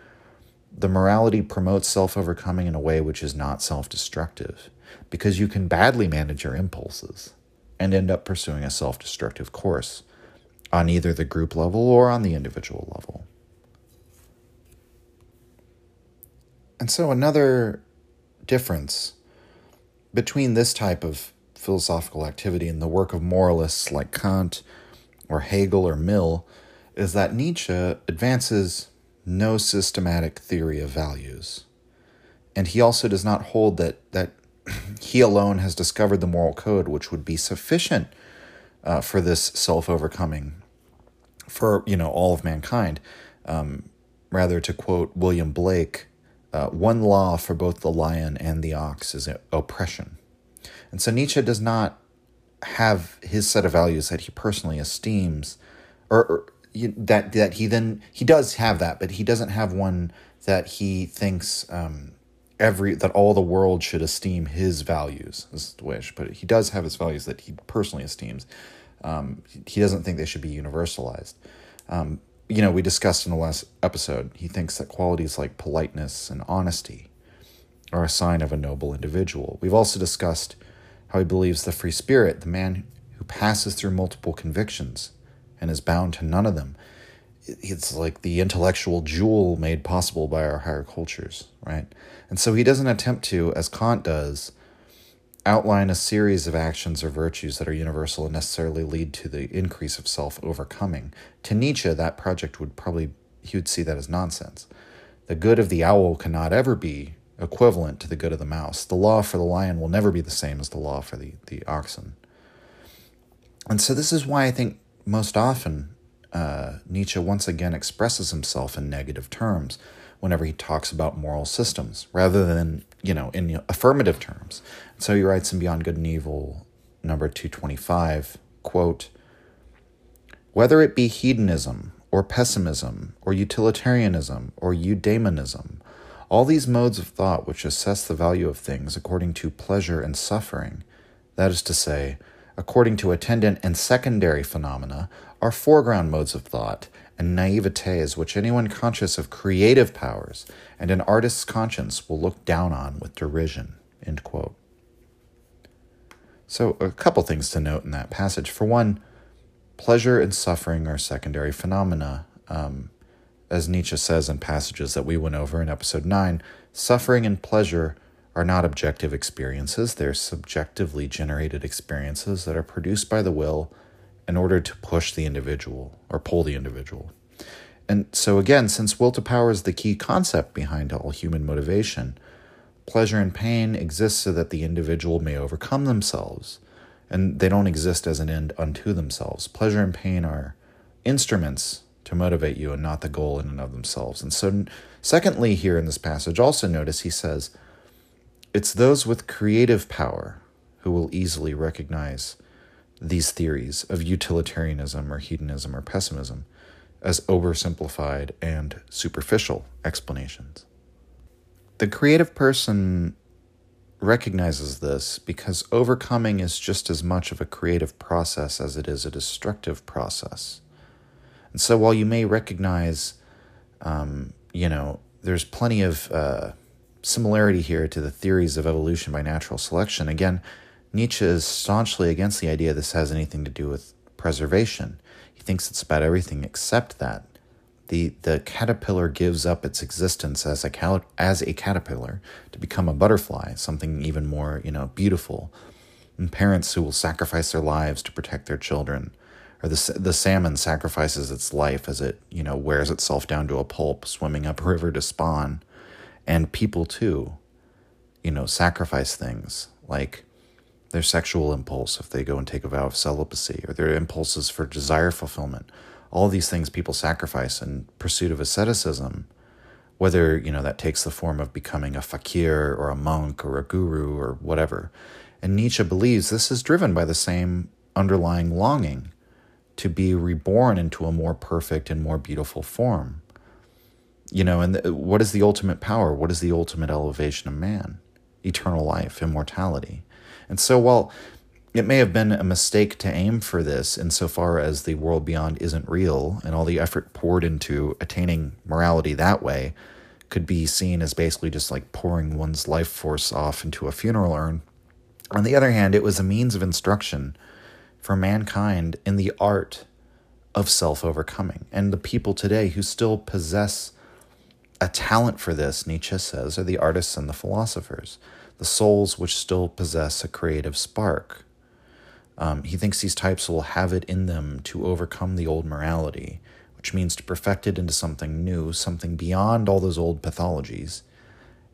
the morality promotes self-overcoming in a way which is not self-destructive because you can badly manage your impulses and end up pursuing a self-destructive course on either the group level or on the individual level. And so another difference between this type of philosophical activity and the work of moralists like Kant or Hegel or Mill is that Nietzsche advances no systematic theory of values. And he also does not hold that, that (clears throat) he alone has discovered the moral code which would be sufficient uh, for this self overcoming for you know all of mankind. Um, rather, to quote William Blake, uh, one law for both the lion and the ox is oppression. And so Nietzsche does not have his set of values that he personally esteems, or, or that that he then he does have that, but he doesn't have one that he thinks um, every that all the world should esteem his values. Is the wish, but he does have his values that he personally esteems. Um, he doesn't think they should be universalized. Um, you know, we discussed in the last episode. He thinks that qualities like politeness and honesty are a sign of a noble individual. We've also discussed how he believes the free spirit, the man who passes through multiple convictions and is bound to none of them, it's like the intellectual jewel made possible by our higher cultures, right? And so he doesn't attempt to, as Kant does, outline a series of actions or virtues that are universal and necessarily lead to the increase of self overcoming. To Nietzsche, that project would probably, he would see that as nonsense. The good of the owl cannot ever be equivalent to the good of the mouse. The law for the lion will never be the same as the law for the, the oxen. And so, this is why I think most often uh, Nietzsche once again expresses himself in negative terms whenever he talks about moral systems rather than, you know, in affirmative terms. So he writes in Beyond Good and Evil, number 225, quote, whether it be hedonism or pessimism or utilitarianism or eudaimonism, all these modes of thought which assess the value of things according to pleasure and suffering, that is to say, according to attendant and secondary phenomena, are foreground modes of thought and naivetes which anyone conscious of creative powers and an artist's conscience will look down on with derision. So, a couple things to note in that passage. For one, pleasure and suffering are secondary phenomena. Um, as Nietzsche says in passages that we went over in episode 9, suffering and pleasure are not objective experiences, they're subjectively generated experiences that are produced by the will in order to push the individual or pull the individual. And so, again, since will to power is the key concept behind all human motivation, Pleasure and pain exist so that the individual may overcome themselves, and they don't exist as an end unto themselves. Pleasure and pain are instruments to motivate you and not the goal in and of themselves. And so, secondly, here in this passage, also notice he says, it's those with creative power who will easily recognize these theories of utilitarianism or hedonism or pessimism as oversimplified and superficial explanations. The creative person recognizes this because overcoming is just as much of a creative process as it is a destructive process. And so while you may recognize, um, you know, there's plenty of uh, similarity here to the theories of evolution by natural selection, again, Nietzsche is staunchly against the idea this has anything to do with preservation. He thinks it's about everything except that the the caterpillar gives up its existence as a cal- as a caterpillar to become a butterfly, something even more you know beautiful. And parents who will sacrifice their lives to protect their children, or the the salmon sacrifices its life as it you know wears itself down to a pulp, swimming up river to spawn, and people too, you know, sacrifice things like their sexual impulse if they go and take a vow of celibacy, or their impulses for desire fulfillment all these things people sacrifice in pursuit of asceticism, whether you know that takes the form of becoming a fakir or a monk or a guru or whatever. And Nietzsche believes this is driven by the same underlying longing to be reborn into a more perfect and more beautiful form. You know, and what is the ultimate power? What is the ultimate elevation of man? Eternal life, immortality. And so, while it may have been a mistake to aim for this insofar as the world beyond isn't real, and all the effort poured into attaining morality that way could be seen as basically just like pouring one's life force off into a funeral urn. On the other hand, it was a means of instruction for mankind in the art of self overcoming. And the people today who still possess a talent for this, Nietzsche says, are the artists and the philosophers, the souls which still possess a creative spark um, he thinks these types will have it in them to overcome the old morality, which means to perfect it into something new, something beyond all those old pathologies.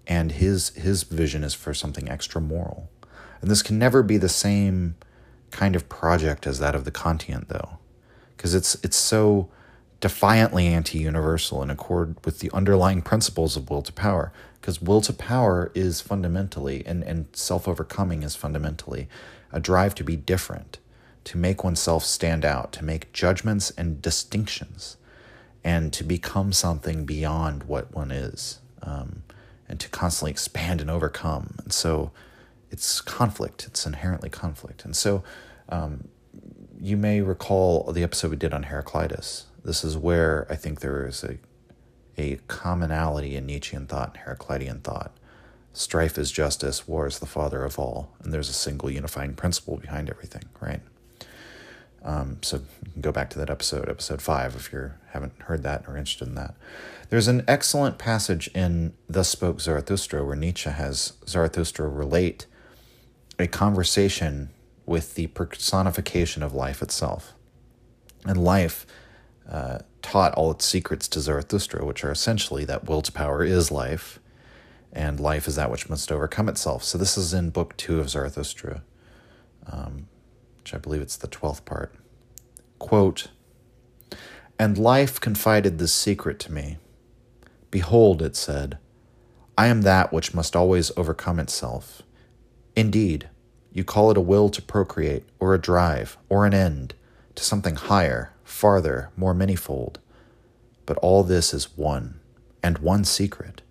And his his vision is for something extra moral. And this can never be the same kind of project as that of the Kantian, though, because it's it's so defiantly anti-universal in accord with the underlying principles of will to power. Because will to power is fundamentally, and, and self-overcoming is fundamentally a drive to be different, to make oneself stand out, to make judgments and distinctions, and to become something beyond what one is, um, and to constantly expand and overcome. And so it's conflict, it's inherently conflict. And so um, you may recall the episode we did on Heraclitus. This is where I think there is a, a commonality in Nietzschean thought and Heraclitean thought. strife is justice, war is the father of all, and there's a single unifying principle behind everything, right? Um, so you can go back to that episode, episode five, if you haven't heard that or interested in that. There's an excellent passage in Thus Spoke Zarathustra where Nietzsche has Zarathustra relate a conversation with the personification of life itself. And life uh, taught all its secrets to Zarathustra, which are essentially that will to power is life, and life is that which must overcome itself. So this is in Book Two of Zarathustra, um, which I believe it's the twelfth part. Quote, and life confided this secret to me. Behold, it said, I am that which must always overcome itself. Indeed, you call it a will to procreate, or a drive, or an end, to something higher, farther, more manifold. But all this is one, and one secret.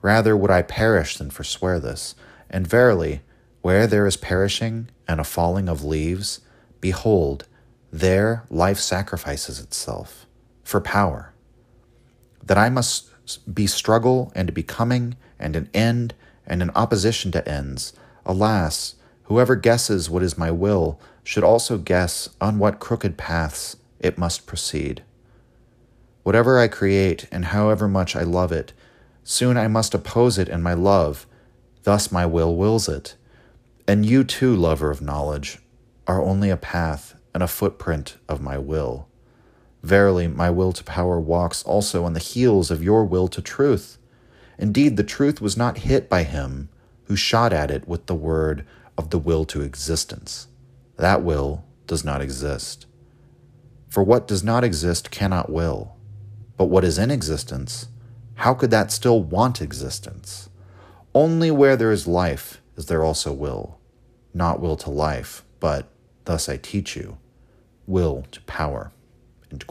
Rather would I perish than forswear this. And verily, where there is perishing and a falling of leaves, behold, there life sacrifices itself for power. That I must be struggle and becoming and an end and an opposition to ends. Alas, whoever guesses what is my will should also guess on what crooked paths it must proceed. Whatever I create and however much I love it, soon I must oppose it in my love, thus my will wills it. And you too, lover of knowledge, are only a path and a footprint of my will. Verily, my will to power walks also on the heels of your will to truth. Indeed, the truth was not hit by him who shot at it with the word of the will to existence. That will does not exist. For what does not exist cannot will. But what is in existence, how could that still want existence? Only where there is life is there also will. Not will to life, but, thus I teach you, will to power. And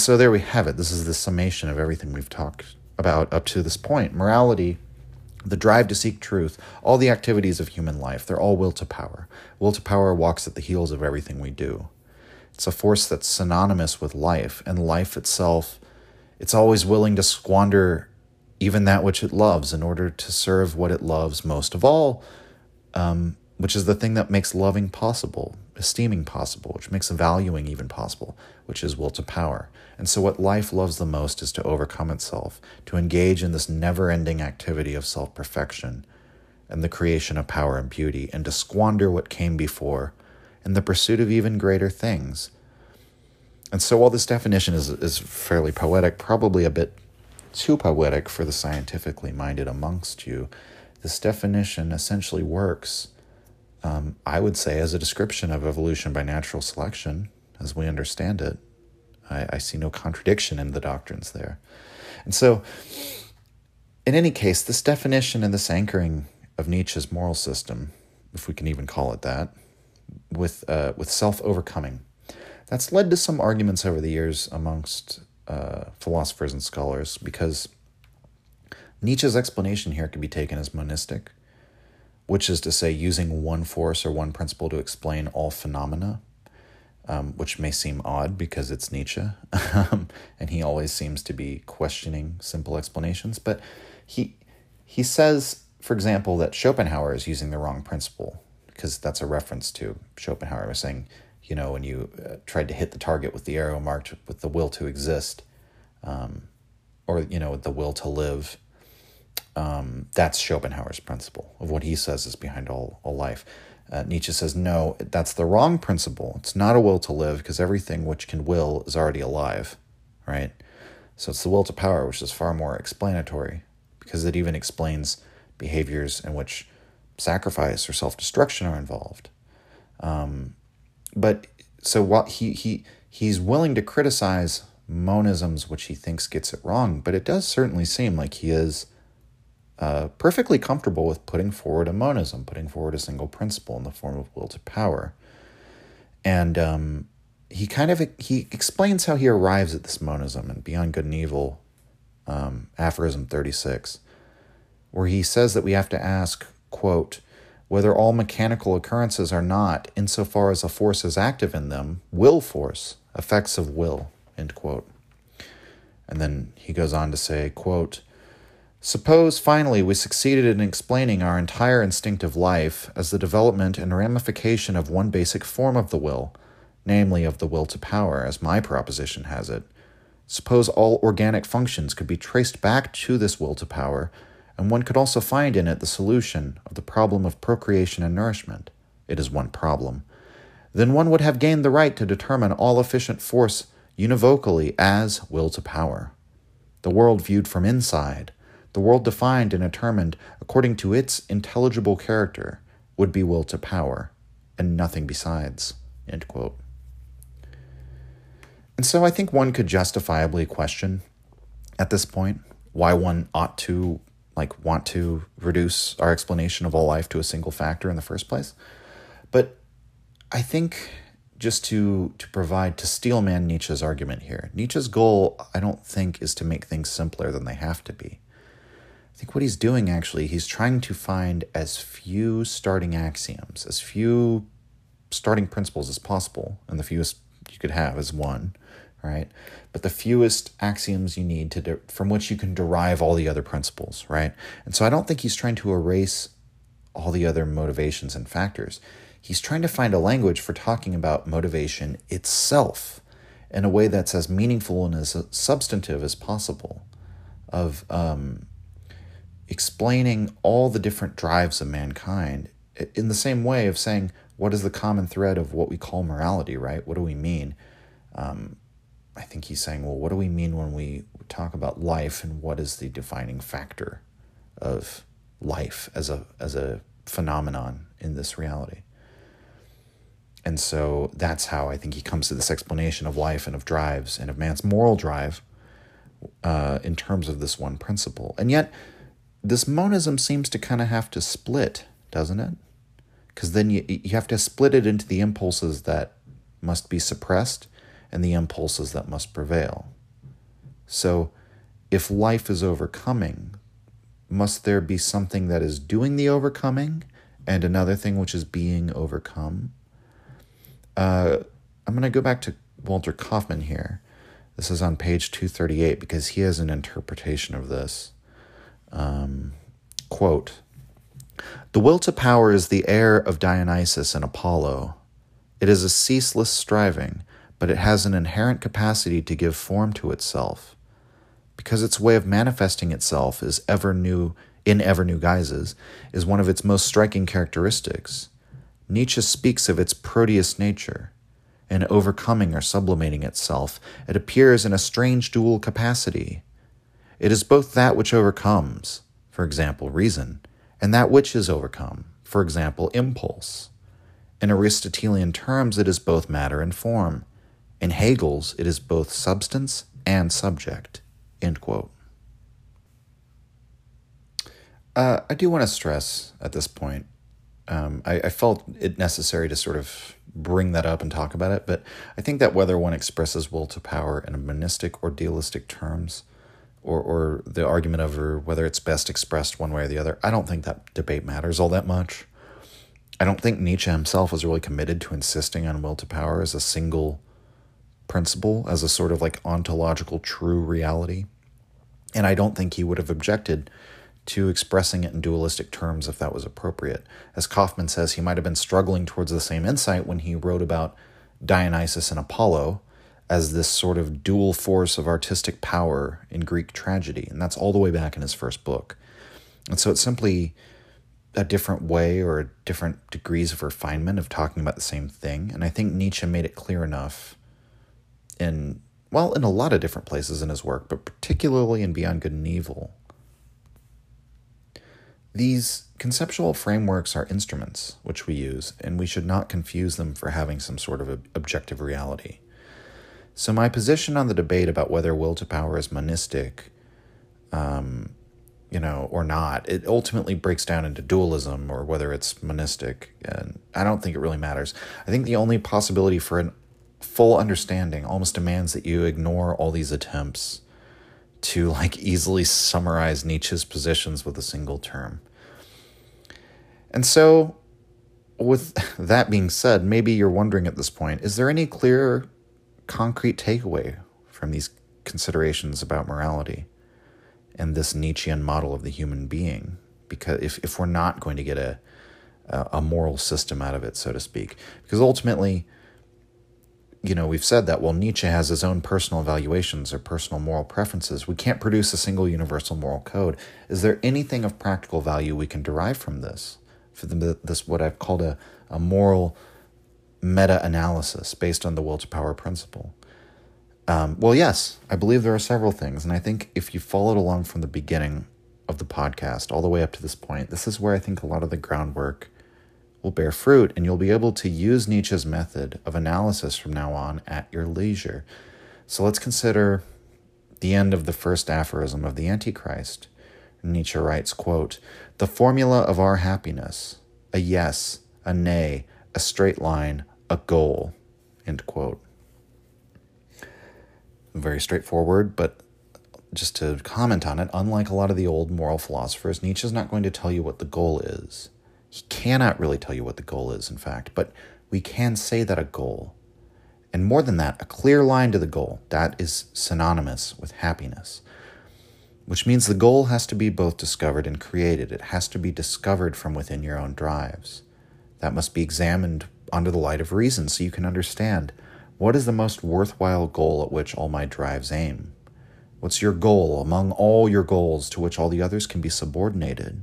so there we have it. This is the summation of everything we've talked about up to this point. Morality, the drive to seek truth, all the activities of human life, they're all will to power. Will to power walks at the heels of everything we do. It's a force that's synonymous with life, and life itself, it's always willing to squander even that which it loves in order to serve what it loves most of all, um, which is the thing that makes loving possible, esteeming possible, which makes valuing even possible, which is will to power. And so, what life loves the most is to overcome itself, to engage in this never ending activity of self perfection and the creation of power and beauty, and to squander what came before in the pursuit of even greater things. And so, while this definition is, is fairly poetic, probably a bit too poetic for the scientifically minded amongst you, this definition essentially works um, I would say, as a description of evolution by natural selection, as we understand it. I, I see no contradiction in the doctrines there. And so, in any case, this definition and this anchoring of Nietzsche's moral system, if we can even call it that, with, uh, with self overcoming, that's led to some arguments over the years amongst uh, philosophers and scholars because Nietzsche's explanation here can be taken as monistic which is to say, using one force or one principle to explain all phenomena, um, which may seem odd because it's Nietzsche, (laughs) um, and he always seems to be questioning simple explanations. But he he says, for example, that Schopenhauer is using the wrong principle because that's a reference to Schopenhauer was saying, you know, when you uh, tried to hit the target with the arrow marked with the will to exist, um, or you know, the will to live um, that's Schopenhauer's principle of what he says is behind all, all life. Uh, Nietzsche says, no, that's the wrong principle. It's not a will to live because everything which can will is already alive, right? So it's the will to power, which is far more explanatory because it even explains behaviors in which sacrifice or self destruction are involved. Um, but so what he he he's willing to criticize monisms, which he thinks gets it wrong, but it does certainly seem like he is uh, perfectly comfortable with putting forward a monism, putting forward a single principle in the form of will to power. And um, he kind of he explains how he arrives at this monism and Beyond Good and Evil, um, aphorism 36, where he says that we have to ask, quote, whether all mechanical occurrences are not, insofar as a force is active in them, will force, effects of will, end quote. And then he goes on to say, quote, Suppose, finally, we succeeded in explaining our entire instinctive life as the development and ramification of one basic form of the will, namely of the will to power, as my proposition has it. Suppose all organic functions could be traced back to this will to power, and one could also find in it the solution of the problem of procreation and nourishment. It is one problem. Then one would have gained the right to determine all efficient force univocally as will to power. The world viewed from inside, the world defined and determined according to its intelligible character, would be will to power, and nothing besides. And so I think one could justifiably question at this point why one ought to like want to reduce our explanation of all life to a single factor in the first place. But I think just to to provide to steelman Nietzsche's argument here. Nietzsche's goal, I don't think, is to make things simpler than they have to be. I think what he's doing actually, he's trying to find as few starting axioms, as few starting principles as possible, and the fewest you could have is one, right? But the fewest axioms you need to de- from which you can derive all the other principles, right? And so I don't think he's trying to erase all the other motivations and factors he's trying to find a language for talking about motivation itself in a way that's as meaningful and as substantive as possible, of um, explaining all the different drives of mankind in the same way of saying, what is the common thread of what we call morality, right? What do we mean? Um, I think he's saying, well, what do we mean when we talk about life and what is the defining factor of life as a, as a phenomenon in this reality? And so that's how I think he comes to this explanation of life and of drives and of man's moral drive uh, in terms of this one principle. And yet, this monism seems to kind of have to split, doesn't it? Because then you, you have to split it into the impulses that must be suppressed and the impulses that must prevail. So, if life is overcoming, must there be something that is doing the overcoming and another thing which is being overcome? Uh, I'm going to go back to Walter Kaufmann here. This is on page 238 because he has an interpretation of this. Um, quote The will to power is the heir of Dionysus and Apollo. It is a ceaseless striving, but it has an inherent capacity to give form to itself. Because its way of manifesting itself is ever new in ever new guises is one of its most striking characteristics. Nietzsche speaks of its proteus nature. In overcoming or sublimating itself, it appears in a strange dual capacity. It is both that which overcomes, for example, reason, and that which is overcome, for example, impulse. In Aristotelian terms, it is both matter and form. In Hegel's, it is both substance and subject. Uh, I do want to stress at this point um, I, I, felt it necessary to sort of bring that up and talk about it. But I think that whether one expresses will to power in a monistic or dualistic terms, or, or the argument over whether it's best expressed one way or the other, I don't think that debate matters all that much. I don't think Nietzsche himself was really committed to insisting on will to power as a single principle, as a sort of like ontological true reality. And I don't think he would have objected to expressing it in dualistic terms if that was appropriate. As Kaufmann says, he might have been struggling towards the same insight when he wrote about Dionysus and Apollo as this sort of dual force of artistic power in Greek tragedy. And that's all the way back in his first book. And so it's simply a different way or different degrees of refinement of talking about the same thing. And I think Nietzsche made it clear enough in, well, in a lot of different places in his work, but particularly in Beyond Good and Evil, these conceptual frameworks are instruments which we use, and we should not confuse them for having some sort of objective reality. So, my position on the debate about whether will to power is monistic, um, you know, or not, it ultimately breaks down into dualism or whether it's monistic, and I don't think it really matters. I think the only possibility for a full understanding almost demands that you ignore all these attempts to like easily summarize Nietzsche's positions with a single term. And so, with (laughs) that being said, maybe you're wondering at this point is there any clear, concrete takeaway from these considerations about morality? and this Nietzschean model of the human being. Because if, if we're not going to get a, a moral system out of it, so to speak, because ultimately, you know, we've said that while Nietzsche has his own personal evaluations or personal moral preferences, we can't produce a single universal moral code. Is there anything of practical value we can derive from this? For the, this, what I've called a, a moral meta analysis based on the will to power principle? Um, well, yes, I believe there are several things. And I think if you followed along from the beginning of the podcast all the way up to this point, this is where I think a lot of the groundwork will bear fruit, and you'll be able to use Nietzsche's method of analysis from now on at your leisure. So let's consider the end of the first aphorism of the Antichrist. Nietzsche writes, quote, The formula of our happiness, a yes, a nay, a straight line, a goal, end quote. Very straightforward, but just to comment on it, unlike a lot of the old moral philosophers, Nietzsche's not going to tell you what the goal is. He cannot really tell you what the goal is, in fact, but we can say that a goal, and more than that, a clear line to the goal, that is synonymous with happiness. Which means the goal has to be both discovered and created. It has to be discovered from within your own drives. That must be examined under the light of reason so you can understand what is the most worthwhile goal at which all my drives aim? What's your goal among all your goals to which all the others can be subordinated?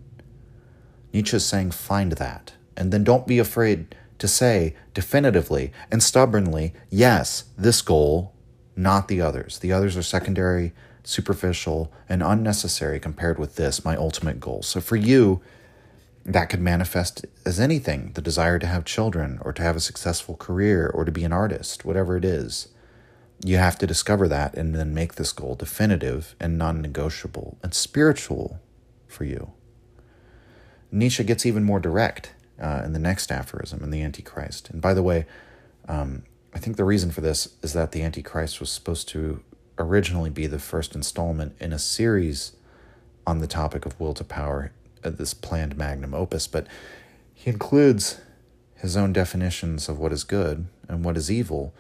Nietzsche is saying, find that. And then don't be afraid to say definitively and stubbornly, yes, this goal, not the others. The others are secondary, superficial, and unnecessary compared with this, my ultimate goal. So for you, that could manifest as anything the desire to have children, or to have a successful career, or to be an artist, whatever it is. You have to discover that and then make this goal definitive and non negotiable and spiritual for you. Nietzsche gets even more direct uh, in the next aphorism in the Antichrist. And by the way, um, I think the reason for this is that the Antichrist was supposed to originally be the first installment in a series on the topic of will to power, Uh, this planned magnum opus, but he includes his own definitions of what is good and what is evil,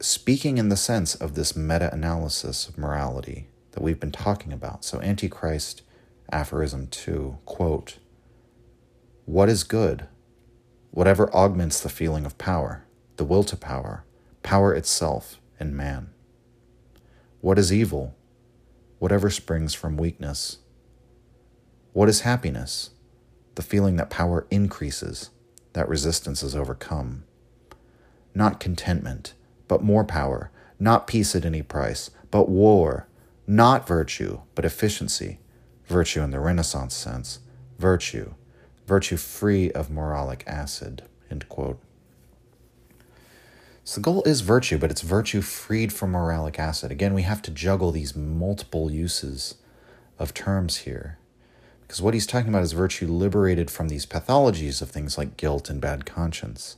speaking in the sense of this meta analysis of morality that we've been talking about. So, Antichrist aphorism 2, quote, what is good? Whatever augments the feeling of power, the will to power, power itself in man. What is evil? Whatever springs from weakness. What is happiness? The feeling that power increases, that resistance is overcome. Not contentment, but more power. Not peace at any price, but war. Not virtue, but efficiency. Virtue in the Renaissance sense. Virtue virtue free of moralic acid. End quote. So the goal is virtue, but it's virtue freed from moralic acid. Again, we have to juggle these multiple uses of terms here. Because what he's talking about is virtue liberated from these pathologies of things like guilt and bad conscience.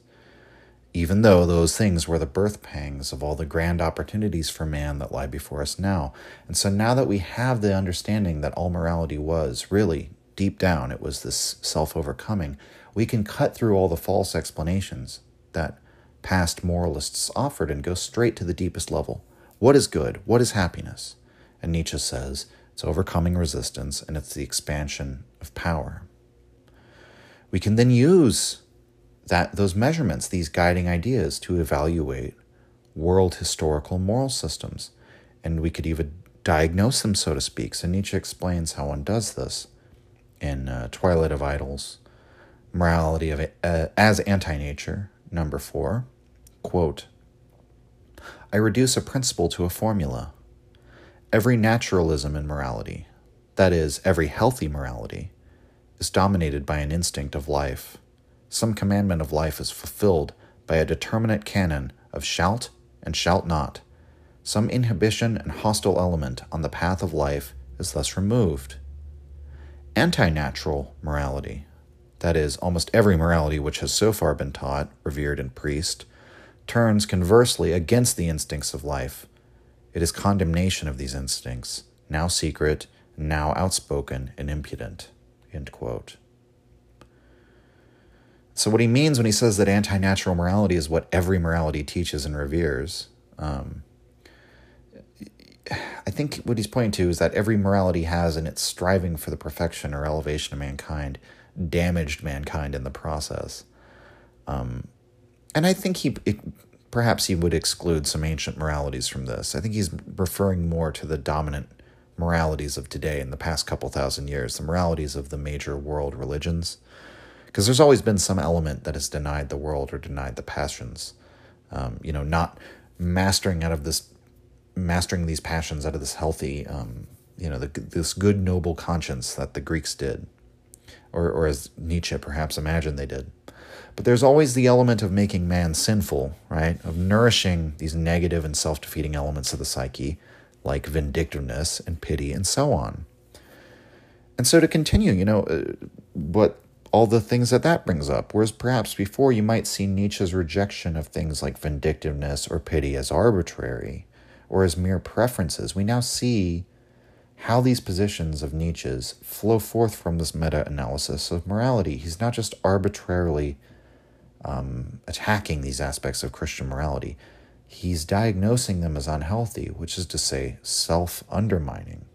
Even though those things were the birth pangs of all the grand opportunities for man that lie before us now. And so now that we have the understanding that all morality was really deep down it was this self overcoming, we can cut through all the false explanations that past moralists offered and go straight to the deepest level. What is good? What is happiness? And Nietzsche says it's overcoming resistance and it's the expansion of power. We can then use that those measurements, these guiding ideas to evaluate world historical moral systems. And we could even diagnose them, so to speak. So Nietzsche explains how one does this in uh, Twilight of Idols, Morality of uh, as Anti-Nature, number four, quote, I reduce a principle to a formula. Every naturalism in morality, that is, every healthy morality, is dominated by an instinct of life. Some commandment of life is fulfilled by a determinate canon of shalt and shalt not. Some inhibition and hostile element on the path of life is thus removed anti natural morality, that is, almost every morality which has so far been taught, revered, and preached, turns conversely against the instincts of life. It is condemnation of these instincts, now secret, now outspoken and impudent. So, what he means when he says that anti natural morality is what every morality teaches and reveres, um, I think what he's pointing to is that every morality has in its striving for the perfection or elevation of mankind damaged mankind in the process. Um, and I think he it, perhaps he would exclude some ancient moralities from this. I think he's referring more to the dominant moralities of today in the past couple thousand years, the moralities of the major world religions. Because there's always been some element that has denied the world or denied the passions. Um, you know, not mastering out of this, mastering these passions out of this healthy, um, you know, the, this good noble conscience that the Greeks did, or or as Nietzsche perhaps imagined they did. But there's always the element of making man sinful, right? Of nourishing these negative and self defeating elements of the psyche, like vindictiveness and pity and so on. And so to continue, you know, uh, what all the things that that brings up. Whereas perhaps before you might see Nietzsche's rejection of things like vindictiveness or pity as arbitrary or as mere preferences, we now see how these positions of Nietzsche's flow forth from this meta analysis of morality. He's not just arbitrarily um, attacking these aspects of Christian morality, he's diagnosing them as unhealthy, which is to say, self undermining,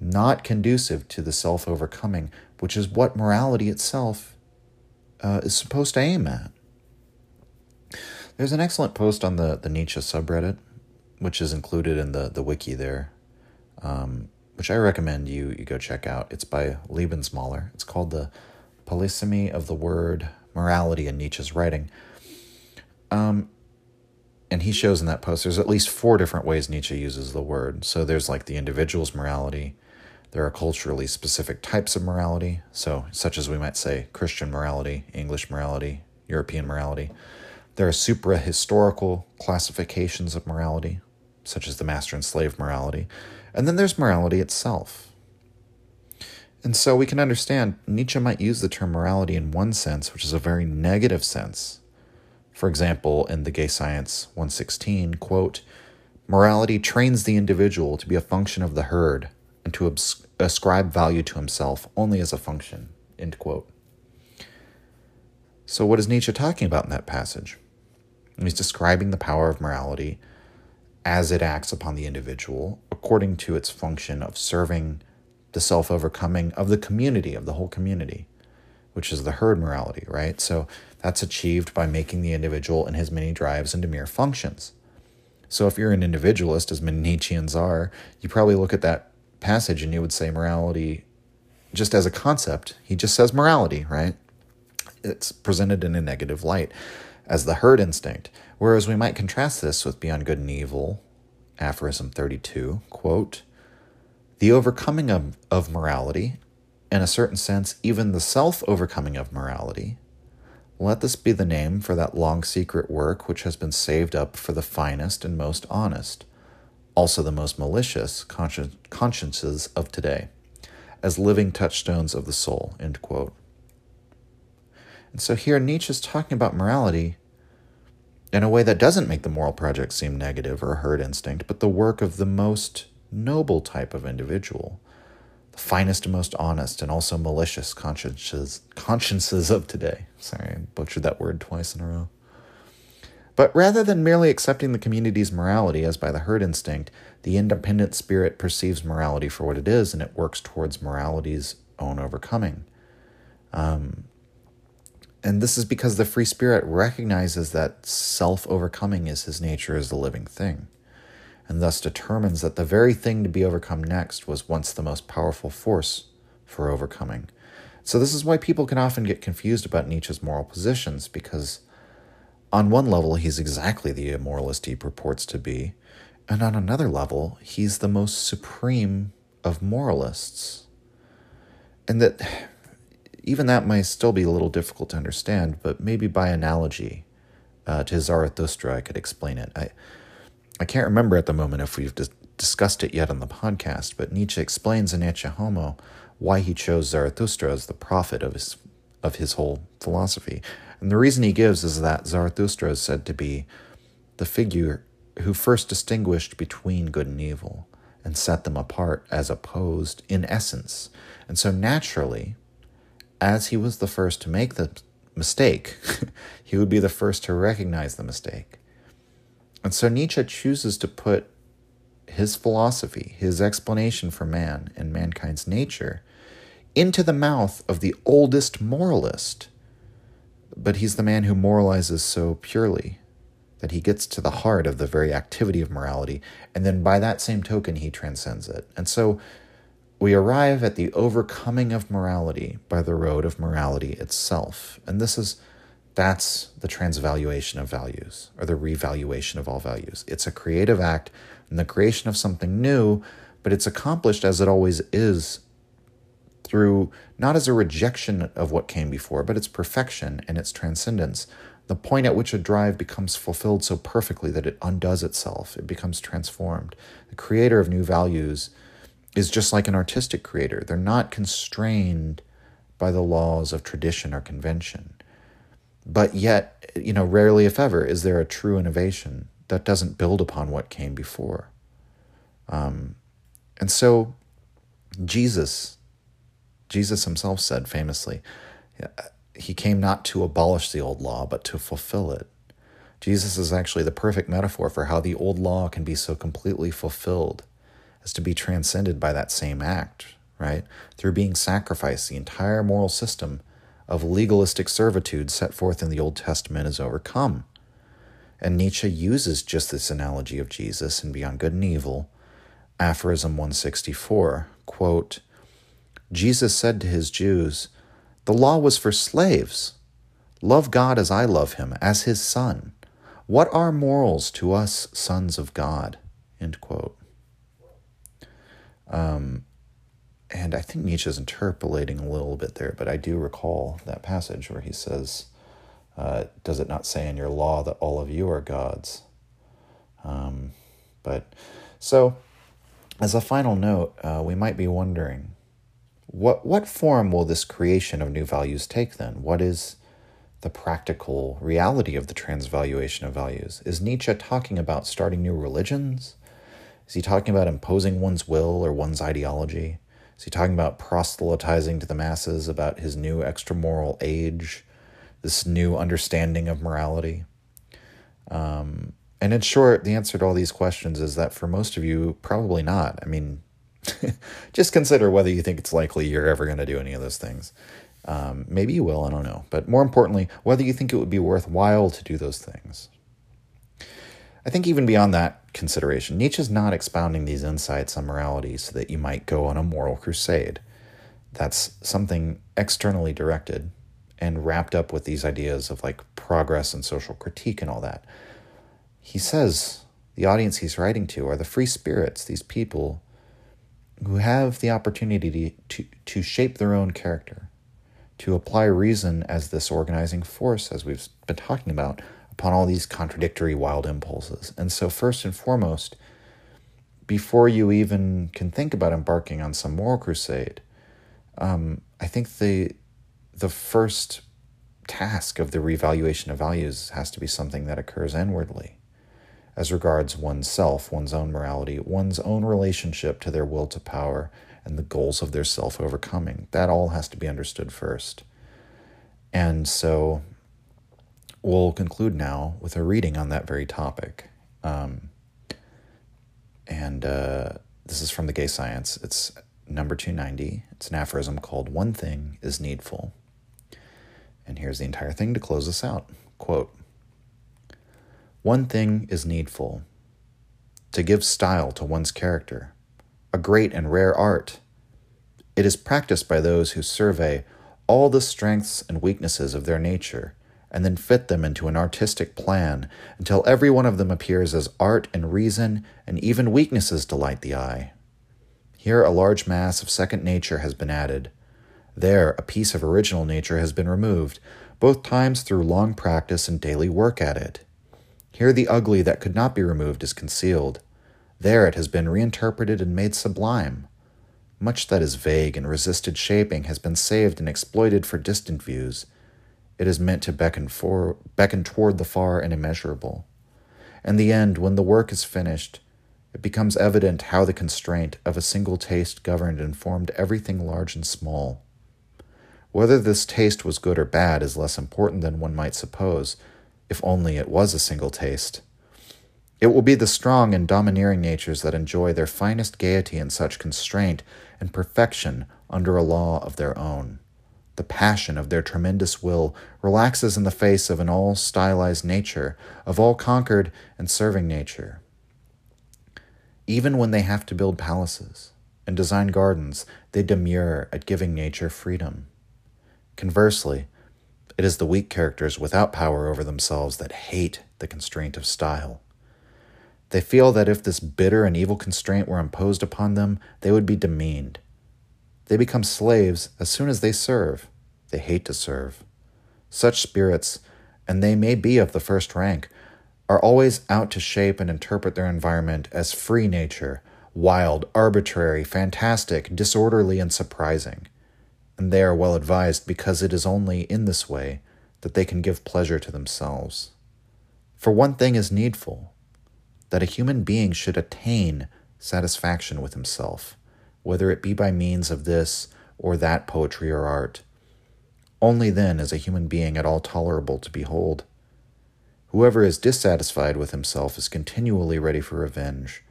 not conducive to the self overcoming, which is what morality itself uh, is supposed to aim at. There's an excellent post on the, the Nietzsche subreddit, which is included in the, the wiki there, um, which I recommend you, you go check out. It's by Lebensmaler. It's called The Polysemy of the Word Morality in Nietzsche's Writing. Um, and he shows in that post there's at least four different ways Nietzsche uses the word. So there's like the individual's morality, there are culturally specific types of morality, so such as we might say Christian morality, English morality, European morality. There are supra historical classifications of morality, such as the master and slave morality. And then there's morality itself. And so we can understand Nietzsche might use the term morality in one sense, which is a very negative sense. For example, in the Gay Science 116, quote, morality trains the individual to be a function of the herd and to abs- ascribe value to himself only as a function, end quote. So, what is Nietzsche talking about in that passage? He's describing the power of morality as it acts upon the individual according to its function of serving the self overcoming of the community, of the whole community, which is the herd morality, right? So that's achieved by making the individual and his many drives into mere functions. So if you're an individualist, as many Nietzscheans are, you probably look at that passage and you would say morality just as a concept. He just says morality, right? It's presented in a negative light as the herd instinct. Whereas we might contrast this with Beyond Good and Evil, aphorism 32, quote, the overcoming of, of morality, in a certain sense, even the self overcoming of morality. Let this be the name for that long secret work which has been saved up for the finest and most honest, also the most malicious consci- consciences of today, as living touchstones of the soul. End quote. And so here Nietzsche is talking about morality in a way that doesn't make the moral project seem negative or a herd instinct, but the work of the most noble type of individual, the finest and most honest and also malicious consciences, consciences of today. Sorry, I butchered that word twice in a row. But rather than merely accepting the community's morality as by the herd instinct, the independent spirit perceives morality for what it is and it works towards morality's own overcoming. Um, and this is because the free spirit recognizes that self overcoming is his nature as a living thing and thus determines that the very thing to be overcome next was once the most powerful force for overcoming. So, this is why people can often get confused about Nietzsche's moral positions, because on one level, he's exactly the immoralist he purports to be, and on another level, he's the most supreme of moralists. And that even that might still be a little difficult to understand, but maybe by analogy uh, to Zarathustra, I could explain it. I, I can't remember at the moment if we've dis- discussed it yet on the podcast, but Nietzsche explains in Ecce Homo why he chose Zarathustra as the prophet of his of his whole philosophy. And the reason he gives is that Zarathustra is said to be the figure who first distinguished between good and evil and set them apart as opposed in essence. And so naturally, as he was the first to make the mistake, (laughs) he would be the first to recognize the mistake. And so Nietzsche chooses to put his philosophy, his explanation for man and mankind's nature into the mouth of the oldest moralist. But he's the man who moralizes so purely that he gets to the heart of the very activity of morality, and then by that same token, he transcends it. And so we arrive at the overcoming of morality by the road of morality itself. And this is that's the transvaluation of values or the revaluation of all values. It's a creative act and the creation of something new, but it's accomplished as it always is through not as a rejection of what came before, but its perfection and its transcendence. The point at which a drive becomes fulfilled so perfectly that it undoes itself, it becomes transformed. The creator of new values is just like an artistic creator. They're not constrained by the laws of tradition or convention. But yet, you know, rarely, if ever, is there a true innovation that doesn't build upon what came before. Um, and so, Jesus, Jesus himself said famously, he came not to abolish the old law, but to fulfill it. Jesus is actually the perfect metaphor for how the old law can be so completely fulfilled as to be transcended by that same act, right? Through being sacrificed, the entire moral system of legalistic servitude set forth in the Old Testament is overcome. And Nietzsche uses just this analogy of Jesus in Beyond Good and Evil, aphorism 164, quote, Jesus said to his Jews, The law was for slaves. Love God as I love him, as his son. What are morals to us sons of God? End quote. Um, and I think Nietzsche's interpolating a little bit there, but I do recall that passage where he says, uh, Does it not say in your law that all of you are gods? Um, but so, as a final note, uh, we might be wondering what, what form will this creation of new values take then? What is the practical reality of the transvaluation of values? Is Nietzsche talking about starting new religions? Is he talking about imposing one's will or one's ideology? Is he talking about proselytizing to the masses about his new extramoral age, this new understanding of morality? Um, and in short, the answer to all these questions is that for most of you, probably not. I mean, (laughs) just consider whether you think it's likely you're ever going to do any of those things. Um, maybe you will, I don't know. But more importantly, whether you think it would be worthwhile to do those things. I think even beyond that consideration, Nietzsche's not expounding these insights on morality so that you might go on a moral crusade. That's something externally directed and wrapped up with these ideas of like progress and social critique and all that. He says the audience he's writing to are the free spirits, these people who have the opportunity to, to shape their own character, to apply reason as this organizing force, as we've been talking about, upon all these contradictory wild impulses. And so, first and foremost, before you even can think about embarking on some moral crusade, um, I think the the first task of the revaluation of values has to be something that occurs inwardly, as regards oneself, one's own morality, one's own relationship to their will to power, and the goals of their self overcoming. That all has to be understood first. And so we'll conclude now with a reading on that very topic. Um, and uh, this is from the Gay Science. It's number 290. It's an aphorism called One Thing is Needful. And here's the entire thing to close us out. Quote One thing is needful to give style to one's character, a great and rare art. It is practiced by those who survey all the strengths and weaknesses of their nature and then fit them into an artistic plan until every one of them appears as art and reason, and even weaknesses delight the eye. Here, a large mass of second nature has been added. There, a piece of original nature has been removed, both times through long practice and daily work at it. Here, the ugly that could not be removed is concealed. There, it has been reinterpreted and made sublime. Much that is vague and resisted shaping has been saved and exploited for distant views it is meant to beckon, for, beckon toward the far and immeasurable. In the end, when the work is finished, it becomes evident how the constraint of a single taste governed and formed everything large and small. Whether this taste was good or bad is less important than one might suppose, if only it was a single taste. It will be the strong and domineering natures that enjoy their finest gaiety in such constraint and perfection under a law of their own. The passion of their tremendous will relaxes in the face of an all stylized nature, of all conquered and serving nature. Even when they have to build palaces and design gardens, they demur at giving nature freedom. Conversely, it is the weak characters without power over themselves that hate the constraint of style. They feel that if this bitter and evil constraint were imposed upon them, they would be demeaned. They become slaves as soon as they serve. They hate to serve. Such spirits, and they may be of the first rank, are always out to shape and interpret their environment as free nature, wild, arbitrary, fantastic, disorderly, and surprising. And they are well advised because it is only in this way that they can give pleasure to themselves. For one thing is needful that a human being should attain satisfaction with himself, whether it be by means of this or that poetry or art. Only then is a human being at all tolerable to behold. Whoever is dissatisfied with himself is continually ready for revenge,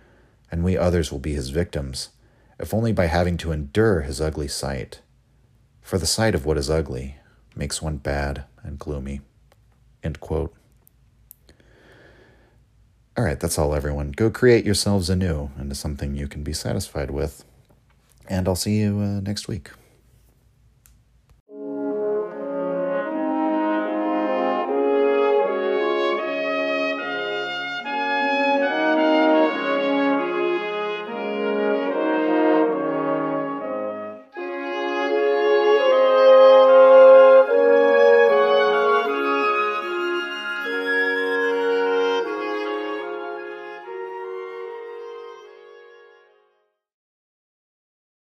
and we others will be his victims, if only by having to endure his ugly sight. For the sight of what is ugly makes one bad and gloomy. All right, that's all, everyone. Go create yourselves anew into something you can be satisfied with. And I'll see you uh, next week.